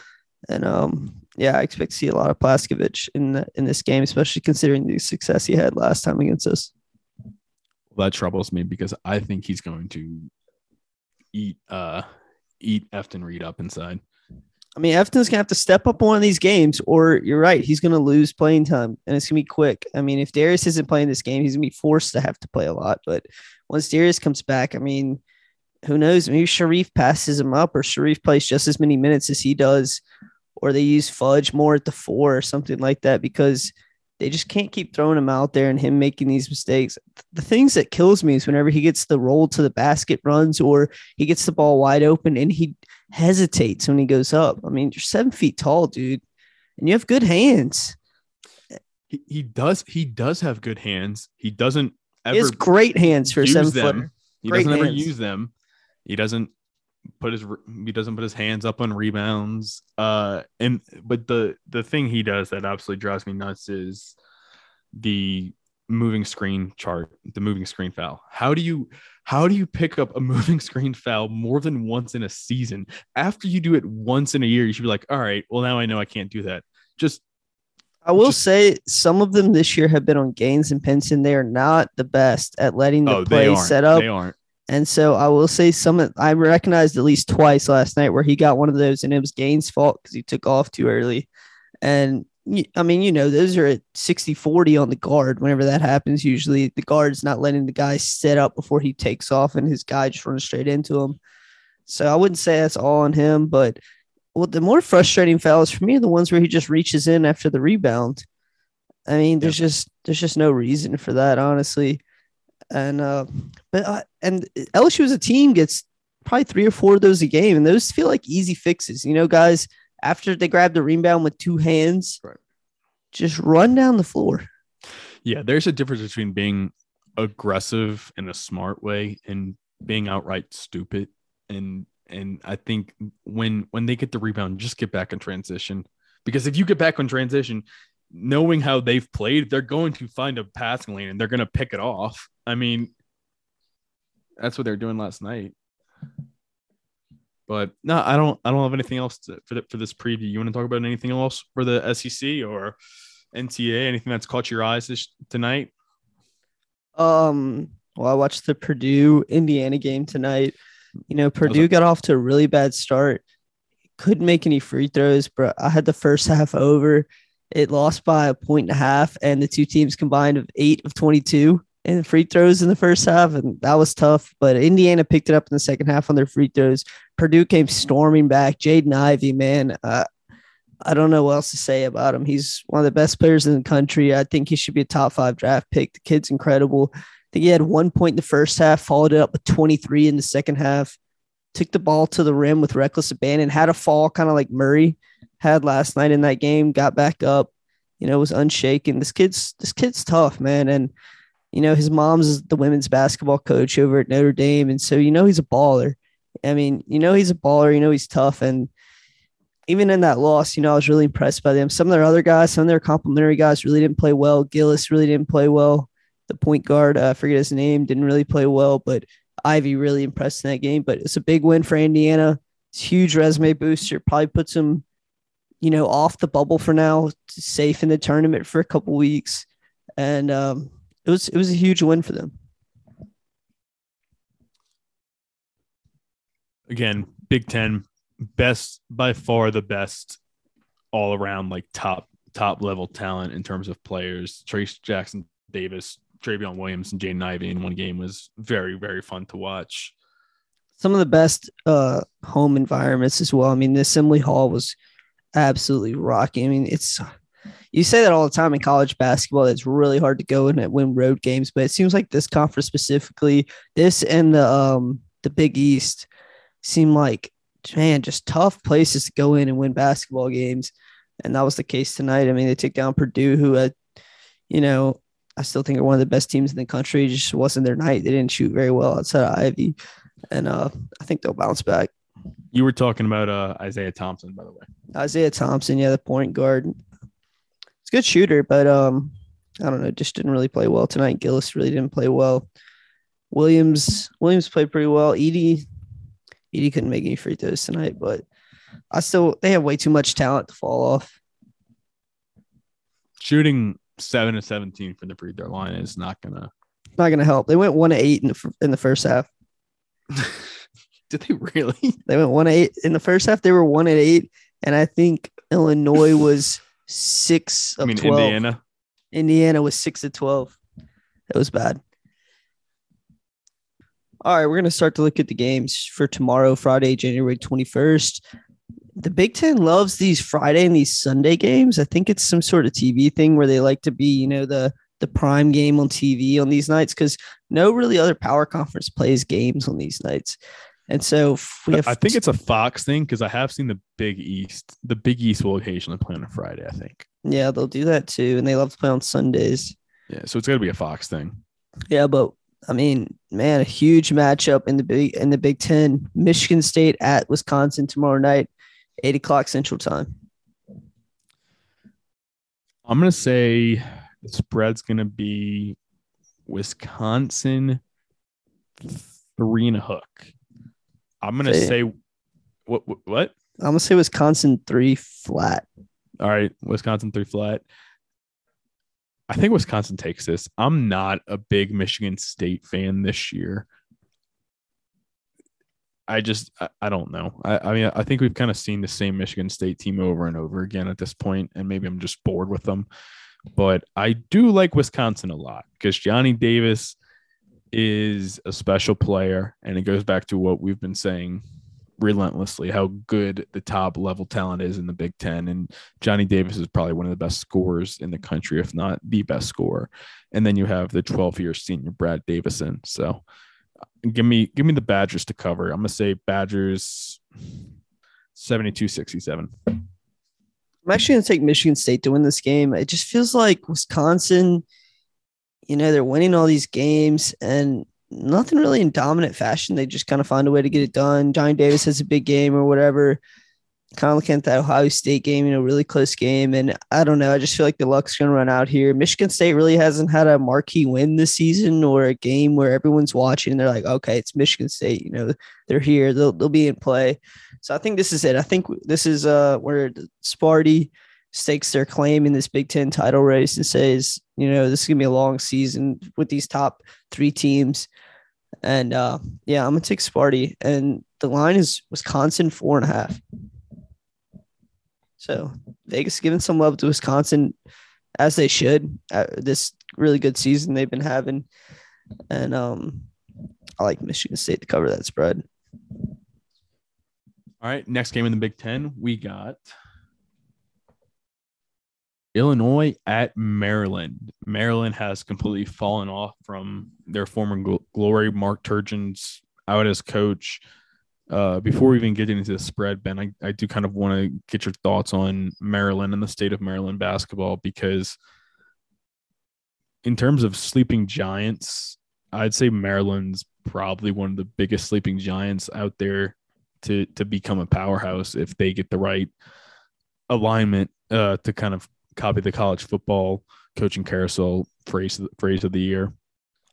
And um, yeah, I expect to see a lot of Plaskovich in the, in this game, especially considering the success he had last time against us. Well, that troubles me because I think he's going to eat uh eat Efton Reid up inside. I mean, Efton's gonna have to step up one of these games, or you're right, he's gonna lose playing time, and it's gonna be quick. I mean, if Darius isn't playing this game, he's gonna be forced to have to play a lot. But once Darius comes back, I mean, who knows? Maybe Shareef passes him up, or Shareef plays just as many minutes as he does, or they use Fudge more at the four or something like that because they just can't keep throwing him out there and him making these mistakes. The things that kills me is whenever he gets the roll to the basket runs or he gets the ball wide open and he hesitates when he goes up. I mean, you're seven feet tall, dude, and you have good hands. He, he does he does have good hands. He doesn't ever He has great hands for seven them. footer. He Great doesn't ever use them. He doesn't put his he doesn't put his hands up on rebounds. Uh, and but the the thing he does that absolutely drives me nuts is the moving screen chart, the moving screen foul. How do you how do you pick up a moving screen foul more than once in a season? After you do it once in a year, you should be like, all right, well now I know I can't do that. Just I will Just- say some of them this year have been on Gaines and Pinson. They are not the best at letting the oh, play set up. They aren't. And so I will say some of- I recognized at least twice last night where he got one of those and it was Gaines' fault because he took off too early. And I mean, you know, those are at 60 40 on the guard. Whenever that happens, usually the guard's not letting the guy set up before he takes off and his guy just runs straight into him. So I wouldn't say that's all on him, but well, the more frustrating fouls for me are the ones where he just reaches in after the rebound. I mean, there's just there's just no reason for that, honestly. And uh, but uh, and LSU as a team gets probably three or four of those a game, and those feel like easy fixes. You know, guys, after they grab the rebound with two hands, Right. just run down the floor. Yeah, there's a difference between being aggressive in a smart way and being outright stupid. And and I think when when they get the rebound, just get back in transition. Because if you get back on transition, knowing how they've played, they're going to find a passing lane and they're going to pick it off. I mean, that's what they're doing last night. But no, I don't. I don't have anything else to, for the, for this preview. You want to talk about anything else for the SEC or NTA? Anything that's caught your eyes this tonight? Um, well, I watched the Purdue Indiana game tonight. You know, Purdue got off to a really bad start. Couldn't make any free throws, but I had the first half over. It lost by a point and a half, and the two teams combined of eight of 22 in free throws in the first half, and that was tough. But Indiana picked it up in the second half on their free throws. Purdue came storming back. Jaden Ivey, man, uh, I don't know what else to say about him. He's one of the best players in the country. I think he should be a top five draft pick. The kid's incredible. I think he had one point in the first half, followed it up with 23 in the second half, took the ball to the rim with reckless abandon, had a fall kind of like Murray had last night in that game, got back up, you know, was unshaken. This kid's this kid's tough, man. And you know, his mom's the women's basketball coach over at Notre Dame. And so you know he's a baller. I mean, you know he's a baller, you know he's tough. And even in that loss, you know, I was really impressed by them. Some of their other guys, some of their complimentary guys really didn't play well. Gillis really didn't play well. The point guard, uh, I forget his name, didn't really play well, but Ivey really impressed in that game. But it's a big win for Indiana. It's huge resume booster. Probably puts them, you know, off the bubble for now, safe in the tournament for a couple weeks. And um, it was it was a huge win for them. Again, Big Ten, best by far the best all around like top top level talent in terms of players. Trayce Jackson Davis, Trevion Williams, and Jaden Ivey in one game was very very fun to watch. Some of the best uh, home environments as well. I mean, the Assembly Hall was absolutely rocking. I mean, it's you say that all the time in college basketball. It's really hard to go in and win road games, but it seems like this conference specifically, this and the um the Big East, seem like man just tough places to go in and win basketball games, and that was the case tonight. I mean, they took down Purdue, who had, you know, I still think are one of the best teams in the country. It just wasn't their night. They didn't shoot very well outside of Ivey, and uh, I think they'll bounce back. You were talking about uh, Isaiah Thompson, by the way. Isaiah Thompson, yeah, the point guard. It's a good shooter, but um, I don't know, just didn't really play well tonight. Gillis really didn't play well. Williams, Williams played pretty well. Edey, Edey couldn't make any free throws tonight, but I still they have way too much talent to fall off. Shooting seven to seventeen from the free throw line is not gonna. Not gonna help. They went one to eight in the in the first half. Did they really? They went one to eight in the first half. They were one at eight, and I think Illinois was six of I mean, twelve. Indiana. Indiana was six of twelve. That was bad. All right, we're gonna start to look at the games for tomorrow, Friday, January twenty first. The Big Ten loves these Friday and these Sunday games. I think it's some sort of TV thing where they like to be, you know, the the prime game on TV on these nights because no really other power conference plays games on these nights. And so we have I think it's a Fox thing because I have seen the Big East. The Big East will occasionally play on a Friday. I think. yeah, they'll do that too, and they love to play on Sundays. Yeah, so it's got to be a Fox thing. Yeah, but I mean, man, a huge matchup in the big in the Big Ten. Michigan State at Wisconsin tomorrow night, eight o'clock Central Time. I'm gonna say The spread's going to be Wisconsin three and a hook. I'm going to Say say what, what? What? I'm gonna say Wisconsin three flat. All right, Wisconsin three flat. I think Wisconsin takes this. I'm not a big Michigan State fan this year. I just I, I don't know. I, I mean I think we've kind of seen the same Michigan State team over and over again at this point, and maybe I'm just bored with them. But I do like Wisconsin a lot because Johnny Davis is a special player, and it goes back to what we've been saying relentlessly how good the top level talent is in the Big Ten. And Johnny Davis is probably one of the best scorers in the country, if not the best scorer. And then you have the 12 year senior Brad Davison. So give me give me the Badgers to cover. I'm gonna say Badgers 72 67. I'm actually gonna take Michigan State to win this game. It just feels like Wisconsin, you know, they're winning all these games and nothing really in dominant fashion. They just kind of find a way to get it done. Johnny Davis has a big game or whatever. Kind of looking at that Ohio State game, you know, really close game. And I don't know. I just feel like the luck's going to run out here. Michigan State really hasn't had a marquee win this season or a game where everyone's watching they're like, okay, it's Michigan State. You know, they're here. They'll, they'll be in play. So I think this is it. I think this is uh where Sparty stakes their claim in this Big Ten title race and says, you know, this is gonna be a long season with these top three teams. And uh yeah, I'm gonna take Sparty. And the line is Wisconsin four and a half. So Vegas giving some love to Wisconsin as they should. Uh, this really good season they've been having. And um I like Michigan State to cover that spread. All right, next game in the Big Ten, we got Illinois at Maryland. Maryland has completely fallen off from their former gl- glory. Mark Turgeon's out as coach. Uh, before we even get into the spread, Ben, I, I do kind of want to get your thoughts on Maryland and the state of Maryland basketball because, in terms of sleeping giants, I'd say Maryland's probably one of the biggest sleeping giants out there to to become a powerhouse if they get the right alignment uh, to kind of copy the college football coaching carousel phrase phrase of the year.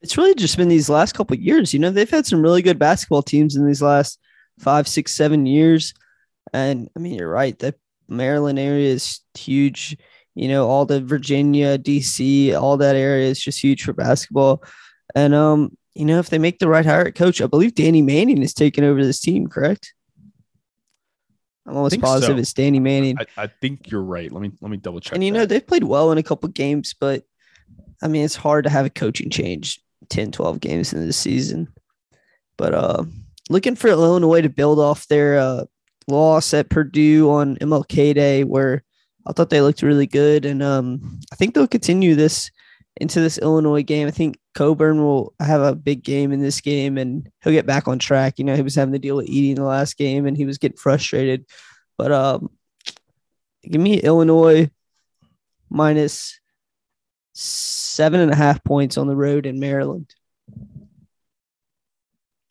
It's really just been these last couple years. You know, they've had some really good basketball teams in these last five, six, seven years. And I mean, you're right. The Maryland area is huge. You know, all the Virginia, DC, all that area is just huge for basketball. And um, you know, if they make the right hire at coach, I believe Danny Manning is taking over this team, correct? I'm almost positive so. it's Danny Manning. I, I think you're right. Let me let me double check. and you know, they've played well in a couple games, but I mean, it's hard to have a coaching change 10, 12 games into the season. But uh looking for Illinois to build off their uh loss at Purdue on MLK Day, where I thought they looked really good. And um I think they'll continue this into this Illinois game. I think Cockburn will have a big game in this game and he'll get back on track. You know, he was having to deal with eating the last game and he was getting frustrated. But um give me Illinois minus seven and a half points on the road in Maryland.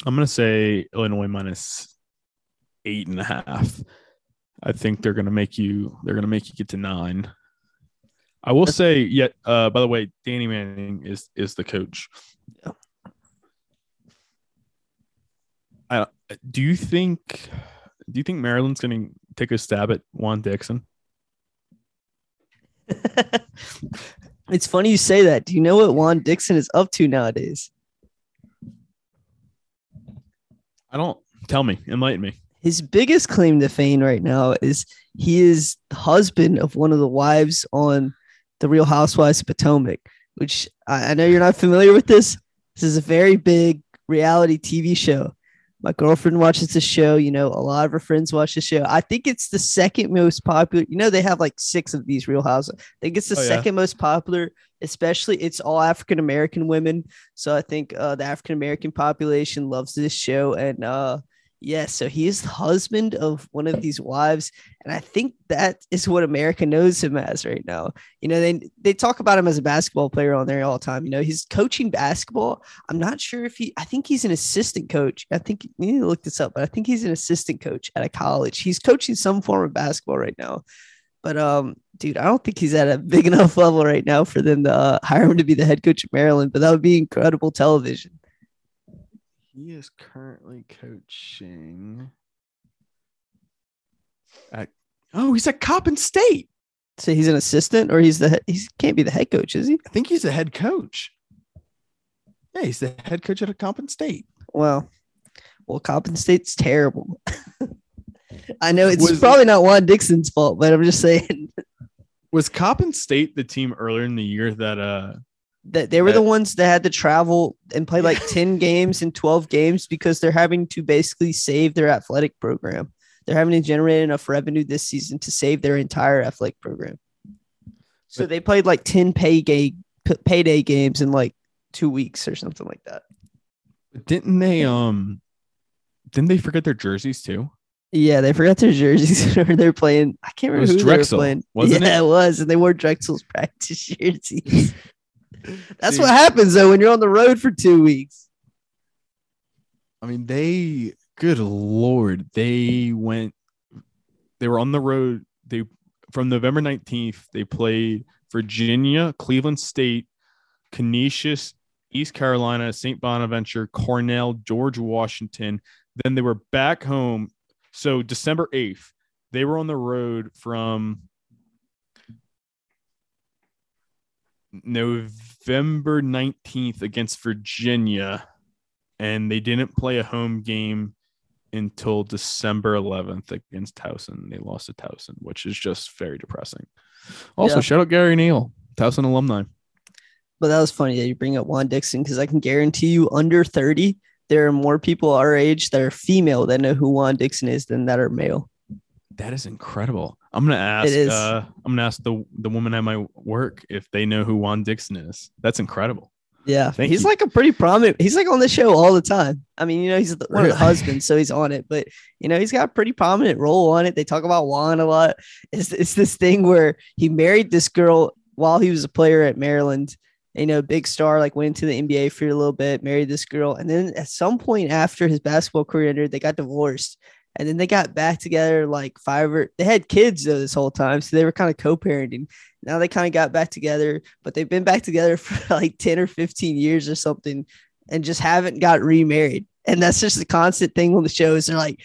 I'm gonna say Illinois minus eight and a half. I think they're gonna make you. They're gonna make you get to nine. I will say, yet. Uh, by the way, Danny Manning is is the coach. Yeah. I, do you think? Do you think Maryland's gonna take a stab at Juan Dixon? it's funny you say that. Do you know what Juan Dixon is up to nowadays? I don't. Tell me. Enlighten me. His biggest claim to fame right now is he is the husband of one of the wives on the Real Housewives of Potomac, which I, I know you're not familiar with this. This is a very big reality TV show. My girlfriend watches the show. You know, a lot of her friends watch the show. I think it's the second most popular. You know, they have like six of these Real Houses. I think it's the Oh, yeah. second most popular, especially it's all African American women. So I think uh, the African American population loves this show. And uh, yes, so he is the husband of one of these wives. And I think that is what America knows him as right now. You know, they they talk about him as a basketball player on there all the time. You know, he's coaching basketball. I'm not sure if he I think he's an assistant coach. I think you need to look this up, but I think he's an assistant coach at a college. He's coaching some form of basketball right now. But um, dude, I don't think he's at a big enough level right now for them to uh, hire him to be the head coach of Maryland. But that would be incredible television. He is currently coaching at oh, he's at Coppin State. So he's an assistant, or he's the he can't be the head coach, is he? I think he's the head coach. Yeah, he's the head coach at a Coppin State. Well, well, Coppin State's terrible. I know it's Was- probably not Juan Dixon's fault, but I'm just saying Was Coppin State the team earlier in the year that uh that they were the ones that had to travel and play like 10 games and 12 games because they're having to basically save their athletic program. They're having to generate enough revenue this season to save their entire athletic program. So they played like 10 pay ga- p- payday games in like two weeks or something like that. didn't they um didn't they forget their jerseys too? Yeah, they forgot their jerseys. or they're playing. I can't It remember was who Drexel, they were playing. wasn't yeah, it? it? was, and they wore Drexel's practice jerseys. That's See, what happens though when you're on the road for two weeks. I mean, they good lord, they went they were on the road. They from November 19th, they played Virginia, Cleveland State, Canisius, East Carolina, St. Bonaventure, Cornell, George Washington. Then they were back home. So December 8th, they were on the road from November 19th against Virginia, and they didn't play a home game until December 11th against Towson. They lost to Towson, which is just very depressing. Also, Yeah. shout out Gary Neal, Towson alumni. But that was funny that you bring up Juan Dixon because I can guarantee you, under 30, there are more people our age that are female that know who Juan Dixon is than that are male. That is incredible. I'm gonna ask. is. Uh, I'm gonna ask the the woman at my work if they know who Juan Dixon is. That's incredible. Yeah, Thank he's you. like a pretty prominent. He's like on the show all the time. I mean, you know, he's the, one of the Really? husbands, so he's on it. But you know, he's got a pretty prominent role on it. They talk about Juan a lot. It's it's this thing where he married this girl while he was a player at Maryland. You know, big star, like went into the NBA for a little bit, married this girl, and then at some point after his basketball career ended, they got divorced. And then they got back together like five or they had kids though this whole time. So they were kind of co-parenting. Now they kind of got back together, but they've been back together for like 10 or 15 years or something and just haven't got remarried. And that's just the constant thing on the show is they're like,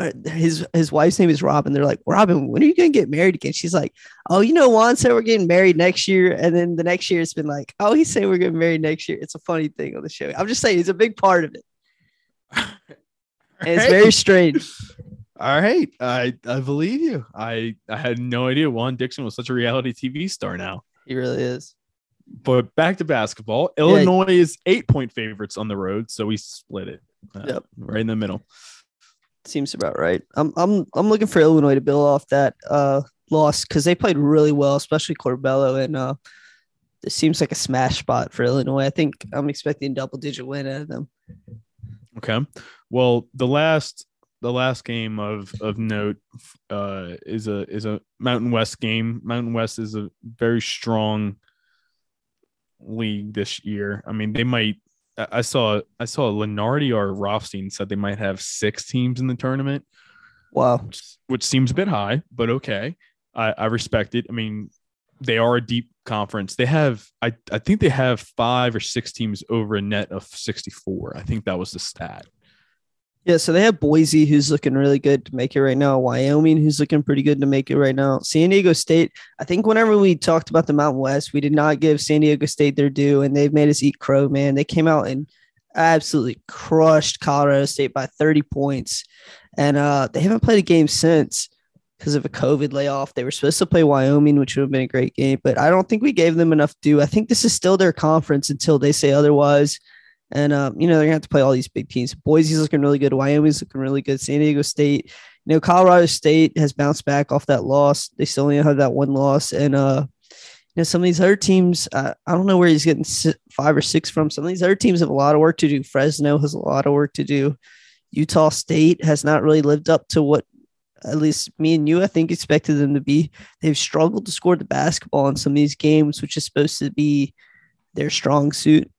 uh, his his wife's name is Robyn. They're like, Robyn, when are you gonna get married again? She's like, Oh, you know, Juan said we're getting married next year. And then the next year it's been like, Oh, he said we're getting married next year. It's a funny thing on the show. I'm just saying it's a big part of it. It's very strange. All right, I I believe you. I I had no idea Juan Dixon was such a reality TV star now. He really is. But back to basketball. Illinois is eight point favorites on the road, so we split it. uh, Yep. right in the middle. Seems about right. I'm I'm I'm looking for Illinois to build off that uh loss because they played really well, especially Curbelo, and uh it seems like a smash spot for Illinois. I think I'm expecting double digit win out of them. Okay. Well, the last the last game of of note uh, is a is a Mountain West game. Mountain West is a very strong league this year. I mean, they might. I saw I saw Lunardi or Rothstein said they might have six teams in the tournament, Wow. which, which seems a bit high, but okay. I, I respect it. I mean, they are a deep conference. They have I I think they have five or six teams over a net of 64. I think that was the stat. Yeah, so they have Boise, who's looking really good to make it right now. Wyoming, who's looking pretty good to make it right now. San Diego State. I think whenever we talked about the Mountain West, we did not give San Diego State their due, and they've made us eat crow. Man, they came out and absolutely crushed Colorado State by 30 points, and uh, they haven't played a game since because of a COVID layoff. They were supposed to play Wyoming, which would have been a great game, but I don't think we gave them enough due. I think this is still their conference until they say otherwise. And um, you know, they're gonna have to play all these big teams. Boise's looking really good, Wyoming's looking really good, San Diego State. You know, Colorado State has bounced back off that loss. They still only have that one loss. And uh, you know, some of these other teams, uh, I don't know where he's getting five or six from. Some of these other teams have a lot of work to do. Fresno has a lot of work to do. Utah State has not really lived up to what at least me and you, I think, expected them to be. They've struggled to score the basketball in some of these games, which is supposed to be their strong suit.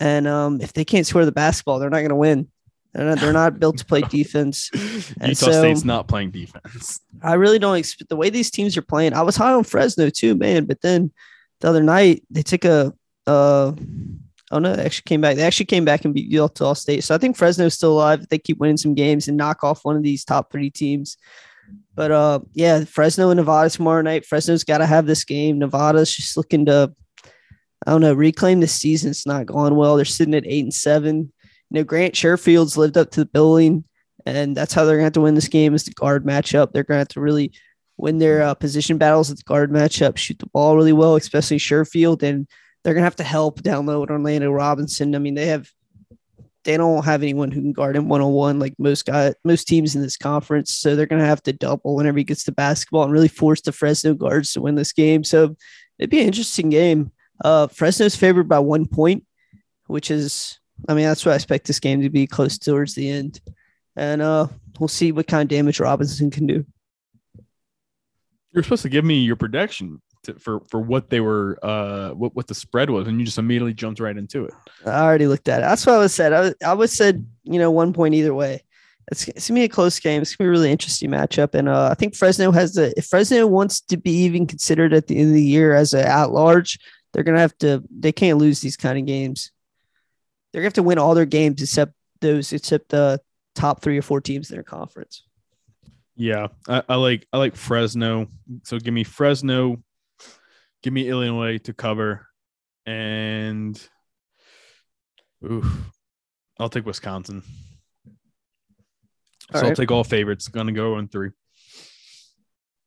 And um, if they can't score the basketball, they're not going to win. They're not, they're not built to play defense. And Utah so- State's not playing defense. I really don't expect the way these teams are playing. I was high on Fresno too, man, but then the other night they took a uh oh no, they actually came back. They actually came back and beat Utah State. So I think Fresno's still alive. if They keep winning some games and knock off one of these top three teams. But uh yeah, Fresno and Nevada tomorrow night. Fresno's gotta have this game. Nevada's just looking to I don't know, reclaim the season. It's not going well. They're sitting at eight and seven. You know, Grant Sherfield's lived up to the billing and that's how they're going to have to win this game is the guard matchup. They're going to have to really win their uh, position battles at the guard matchup, shoot the ball really well, especially Sherfield, and they're going to have to help download Orlando Robinson. I mean, they have they don't have anyone who can guard him one on one like most guys, most teams in this conference. So they're going to have to double whenever he gets the basketball and really force the Fresno guards to win this game. So it'd be an interesting game. Uh, Fresno's favored by one point, which is, I mean, that's what I expect this game to be close towards the end and uh, we'll see what kind of damage Robinson can do. You're supposed to give me your prediction to, for for what they were, uh, what what the spread was, and you just immediately jumped right into it. I already looked at it. That's what I was said. I, I was said, you know, one point either way. It's, it's gonna be a close game. It's gonna be a really interesting matchup, and uh, I think Fresno has the. If Fresno wants to be even considered at the end of the year as a at large, they're gonna have to. They can't lose these kind of games. They're gonna have to win all their games except those, except the top three or four teams in their conference. Yeah, I, I like I like Fresno. So give me Fresno, give me Illinois to cover, and oof, I'll take Wisconsin. So All I'll take all favorites. Gonna go on three.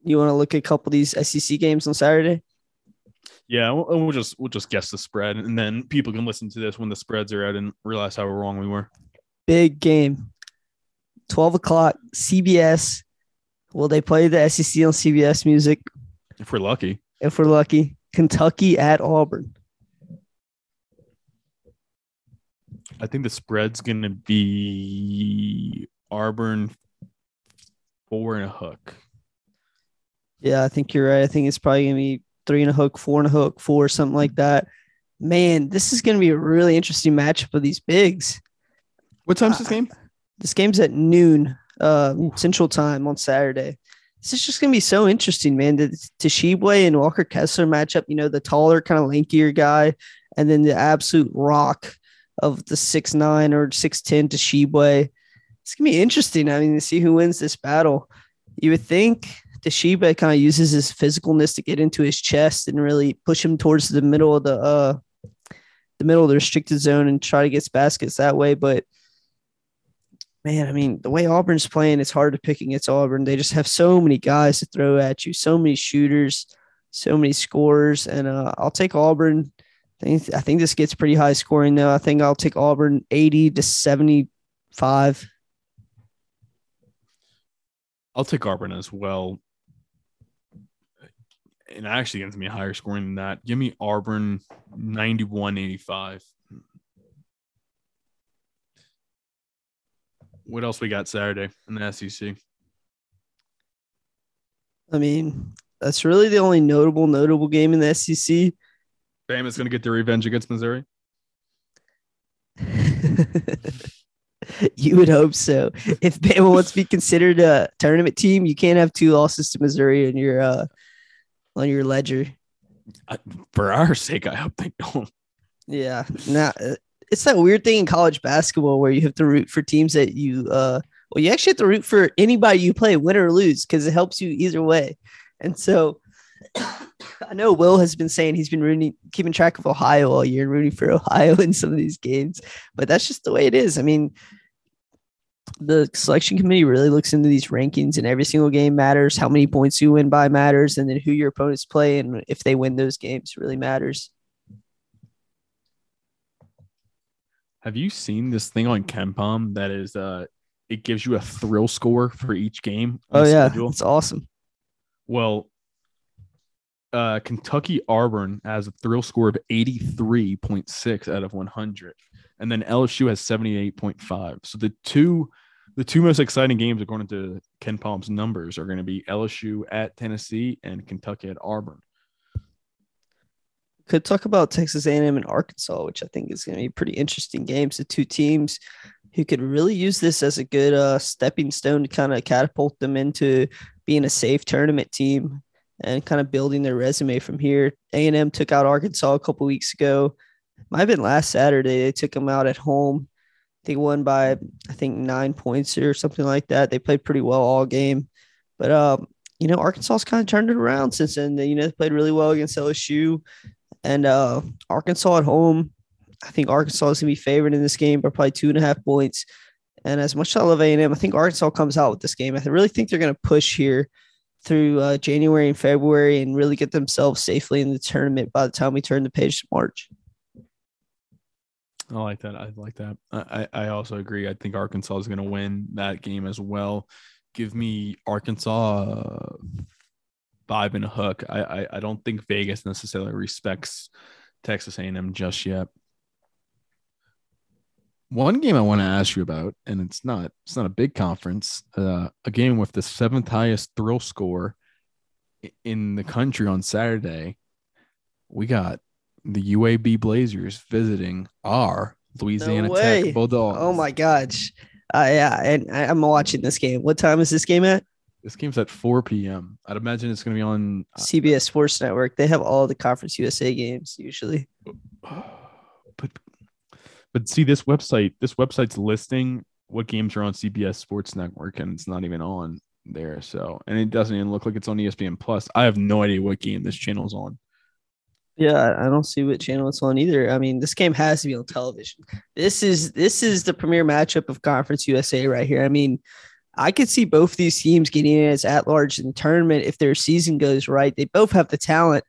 You want to look at a couple of these SEC games on Saturday? Yeah, we'll, we'll just we'll just guess the spread, and then people can listen to this when the spreads are out and realize how wrong we were. big game. 12 o'clock, CBS. Will they play the SEC on CBS music If we're lucky, if we're lucky? Kentucky at Auburn. I think the spread's gonna be Auburn four and a hook. Yeah, I think you're right. I think it's probably going to be three and a hook, four and a hook, four, something like that. Man, this is going to be a really interesting matchup of these bigs. What time's this game? This game's at noon uh, Central Time on Saturday. This is just going to be so interesting, man. The Tshiebwe and Walker Kessler matchup, you know, the taller, kind of lankier guy, and then the absolute rock of the six nine or 6'10 Tshiebwe. It's going to be interesting. I mean, to see who wins this battle. You would think Tshiebwe kind of uses his physicalness to get into his chest and really push him towards the middle of the uh the middle of the restricted zone and try to get his baskets that way. But man, I mean, the way Auburn's playing, it's hard to pick against Auburn. They just have so many guys to throw at you, so many shooters, so many scorers, and uh, I'll take Auburn. I think, I think this gets pretty high scoring though. I think I'll take Auburn eighty to seventy five. I'll take Auburn as well. And actually gives me a higher scoring than that. Give me Auburn 91 85. What else we got Saturday in the SEC? I mean, that's really the only notable notable game in the SEC. Bama's going to get their revenge against Missouri. you would hope so. If Bama wants to be considered a tournament team, you can't have two losses to Missouri in your uh, on your ledger. I, for our sake, I hope they don't. Yeah, now it's that weird thing in college basketball where you have to root for teams that you uh, well, you actually have to root for anybody you play, win or lose, because it helps you either way. And so, I know Will has been saying he's been rooting, keeping track of Ohio all year and rooting for Ohio in some of these games, but that's just the way it is. I mean, the selection committee really looks into these rankings, and every single game matters. How many points you win by matters, and then who your opponents play, and if they win those games really matters. Have you seen this thing on KenPom that is uh it gives you a thrill score for each game? Oh yeah, schedule? it's awesome. Well, uh, Kentucky Auburn has a thrill score of 83.6 out of 100. And then LSU has 78.5. So the two the two most exciting games according to KenPom's numbers are going to be LSU at Tennessee and Kentucky at Auburn. Could talk about Texas A&M and Arkansas, which I think is going to be pretty interesting games. The two teams who could really use this as a good uh, stepping stone to kind of catapult them into being a safe tournament team and kind of building their resume from here. A&M took out Arkansas a couple weeks ago. Might have been last Saturday. They took them out at home. They won by I think nine points or something like that. They played pretty well all game, but um, you know Arkansas's kind of turned it around since then. They, you know they played really well against LSU, and uh, Arkansas at home. I think Arkansas is gonna be favored in this game by probably two and a half points. And as much as I love A&M, I think Arkansas comes out with this game. I really think they're going to push here through uh, January and February and really get themselves safely in the tournament by the time we turn the page to March. I like that. I like that. I, I also agree. I think Arkansas is going to win that game as well. Give me Arkansas five and a hook. I, I, I don't think Vegas necessarily respects Texas A&M just yet. One game I want to ask you about, and it's not it's not a big conference. Uh, a game with the seventh highest thrill score in the country on Saturday. We got the UAB Blazers visiting our Louisiana No Tech. Bulldogs. Oh my gosh. Uh, yeah, and I, I'm watching this game. What time is this game at? This game's at 4 p.m. I'd imagine it's going to be on. uh, CBS Sports Network. They have all the Conference USA games usually. but but see this website. This website's listing what games are on CBS Sports Network, and it's not even on there. So, and it doesn't even look like it's on ESPN Plus. I have no idea what game this channel's on. Yeah, I- don't see what channel it's on either. I mean, this game has to be on television. This is this is the premier matchup of Conference USA right here. I mean, I could see both these teams getting in as at large in the tournament if their season goes right. They both have the talent,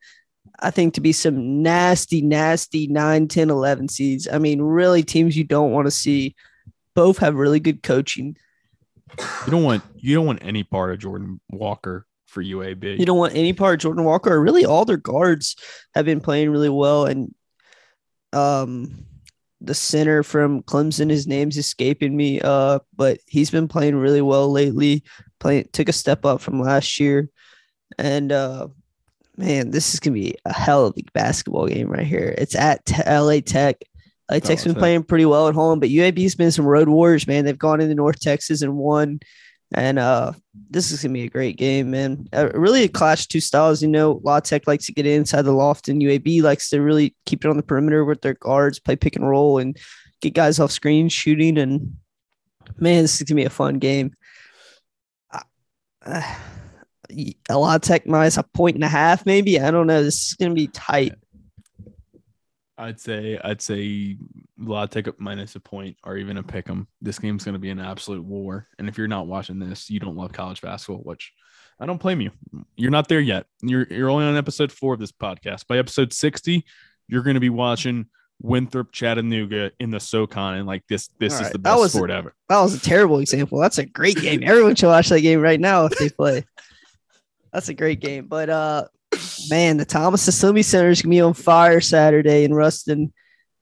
I think, to be some nasty, nasty 9, 10, 11 seeds. I mean, really teams you don't want to see. Both have really good coaching. You don't want you don't want any part of Jordan Walker for UAB. You don't want any part of Jordan Walker really all their guards have been playing really well. And um the center from Clemson, his name's escaping me. Uh, but he's been playing really well lately. Playing took a step up from last year. And uh man, this is gonna be a hell of a basketball game right here. It's at T- LA Tech. LA Tech's been playing pretty well at home, but UAB's been some road warriors, man. They've gone into North Texas and won. And uh, this is gonna be a great game, man. Uh, really a clash two styles. You know, La Tech likes to get inside the loft, and UAB likes to really keep it on the perimeter with their guards, play pick and roll, and get guys off screen shooting. And man, this is gonna be a fun game. Uh, a La Tech minus a point and a half, maybe. I don't know. This is gonna be tight. I'd say I'd say Tech up minus a point or even a pick 'em. This game's going to be an absolute war. And if you're not watching this, you don't love college basketball, which I don't blame you. You're not there yet. You're you're only on episode four of this podcast. By episode sixty, you're going to be watching Winthrop Chattanooga in the SoCon, and like this this All is right, the best was- sport ever. That was a terrible example. That's a great game. Everyone should watch that game right now if they play. That's a great game. But uh man, the Thomas Assembly Center is gonna be on fire Saturday in Ruston.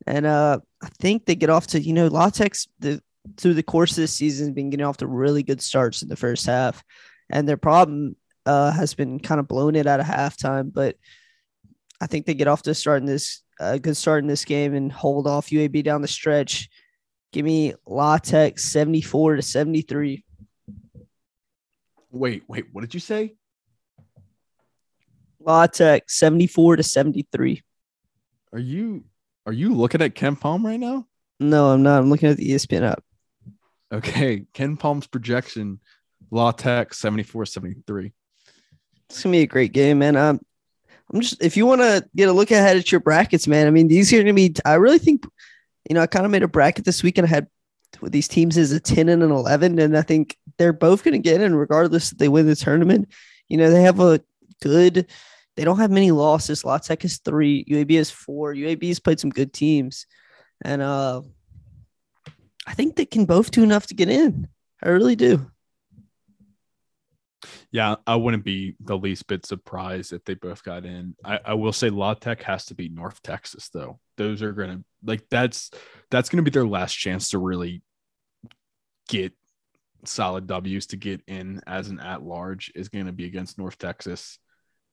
And uh I think they get off to, you know, La Tech the through the course of the season has been getting off to really good starts in the first half. And their problem uh has been kind of blowing it out of halftime. But I think they get off to starting this a good start in this game and hold off UAB down the stretch. Give me La Tech 74 to 73. Wait, wait, what did you say? La Tech 74 to 73. Are you are you looking at KenPom right now? No, I'm not. I'm looking at the ESPN app. Okay, KenPom's projection, La Tech 74 73. It's gonna be a great game, man. Um, I'm just if you want to get a look ahead at your brackets, man. I mean, these are gonna be. I really think, you know, I kind of made a bracket this week and I had these teams as a 10 and an 11, and I think they're both gonna get in regardless if they win the tournament. You know, they have a good. They don't have many losses. La Tech is three. UAB is four. UAB has played some good teams, and uh, I think they can both do enough to get in. I really do. Yeah, I wouldn't be the least bit surprised if they both got in. I, I will say La Tech has to beat North Texas though. Those are gonna like that's that's gonna be their last chance to really get solid W's to get in as an at large is gonna be against North Texas.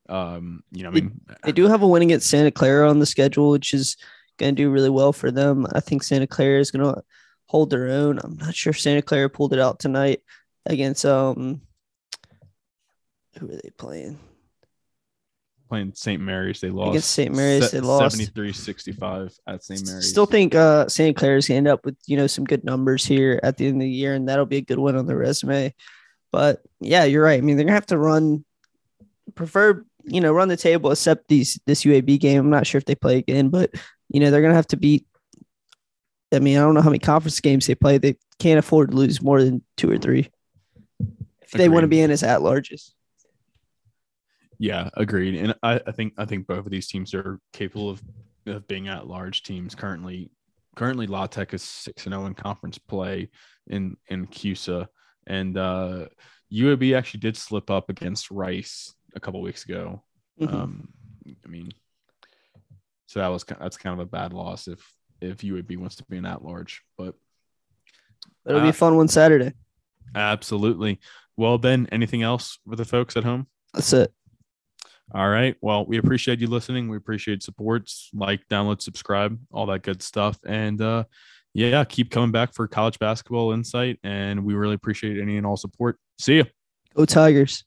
Um, you know, I mean, They do have a win against Santa Clara on the schedule, which is going to do really well for them. I think Santa Clara is going to hold their own. I'm not sure if Santa Clara pulled it out tonight against um who are they playing? Playing St. Mary's, they lost. Against St. Mary's, they lost. 73-65 at St. Mary's. Still think uh Santa Clara's gonna end up with you know some good numbers here at the end of the year, and that'll be a good one on their resume. But yeah, you're right. I mean, they're gonna have to run prefer you know run the table except these this UAB game. I'm not sure if they play again, but you know they're gonna have to beat. I mean, I don't know how many conference games they play. They can't afford to lose more than two or three if they want to be in as at larges. Yeah, agreed. And I, I think I think both of these teams are capable of, of being at large teams. Currently, currently La Tech is six and zero in conference play in in CUSA, and uh, UAB actually did slip up against Rice a couple weeks ago. Mhm. Um, I mean, so that was that's kind of a bad loss if if UAB wants to be an at large, but It'll be uh, a fun one Saturday. absolutely. Well, Ben, anything else for the folks at home? That's it. All right. Well, we appreciate you listening. We appreciate supports, like, download, subscribe, all that good stuff. And uh yeah, keep coming back for college basketball insight. And we really appreciate any and all support. See you. Go Tigers.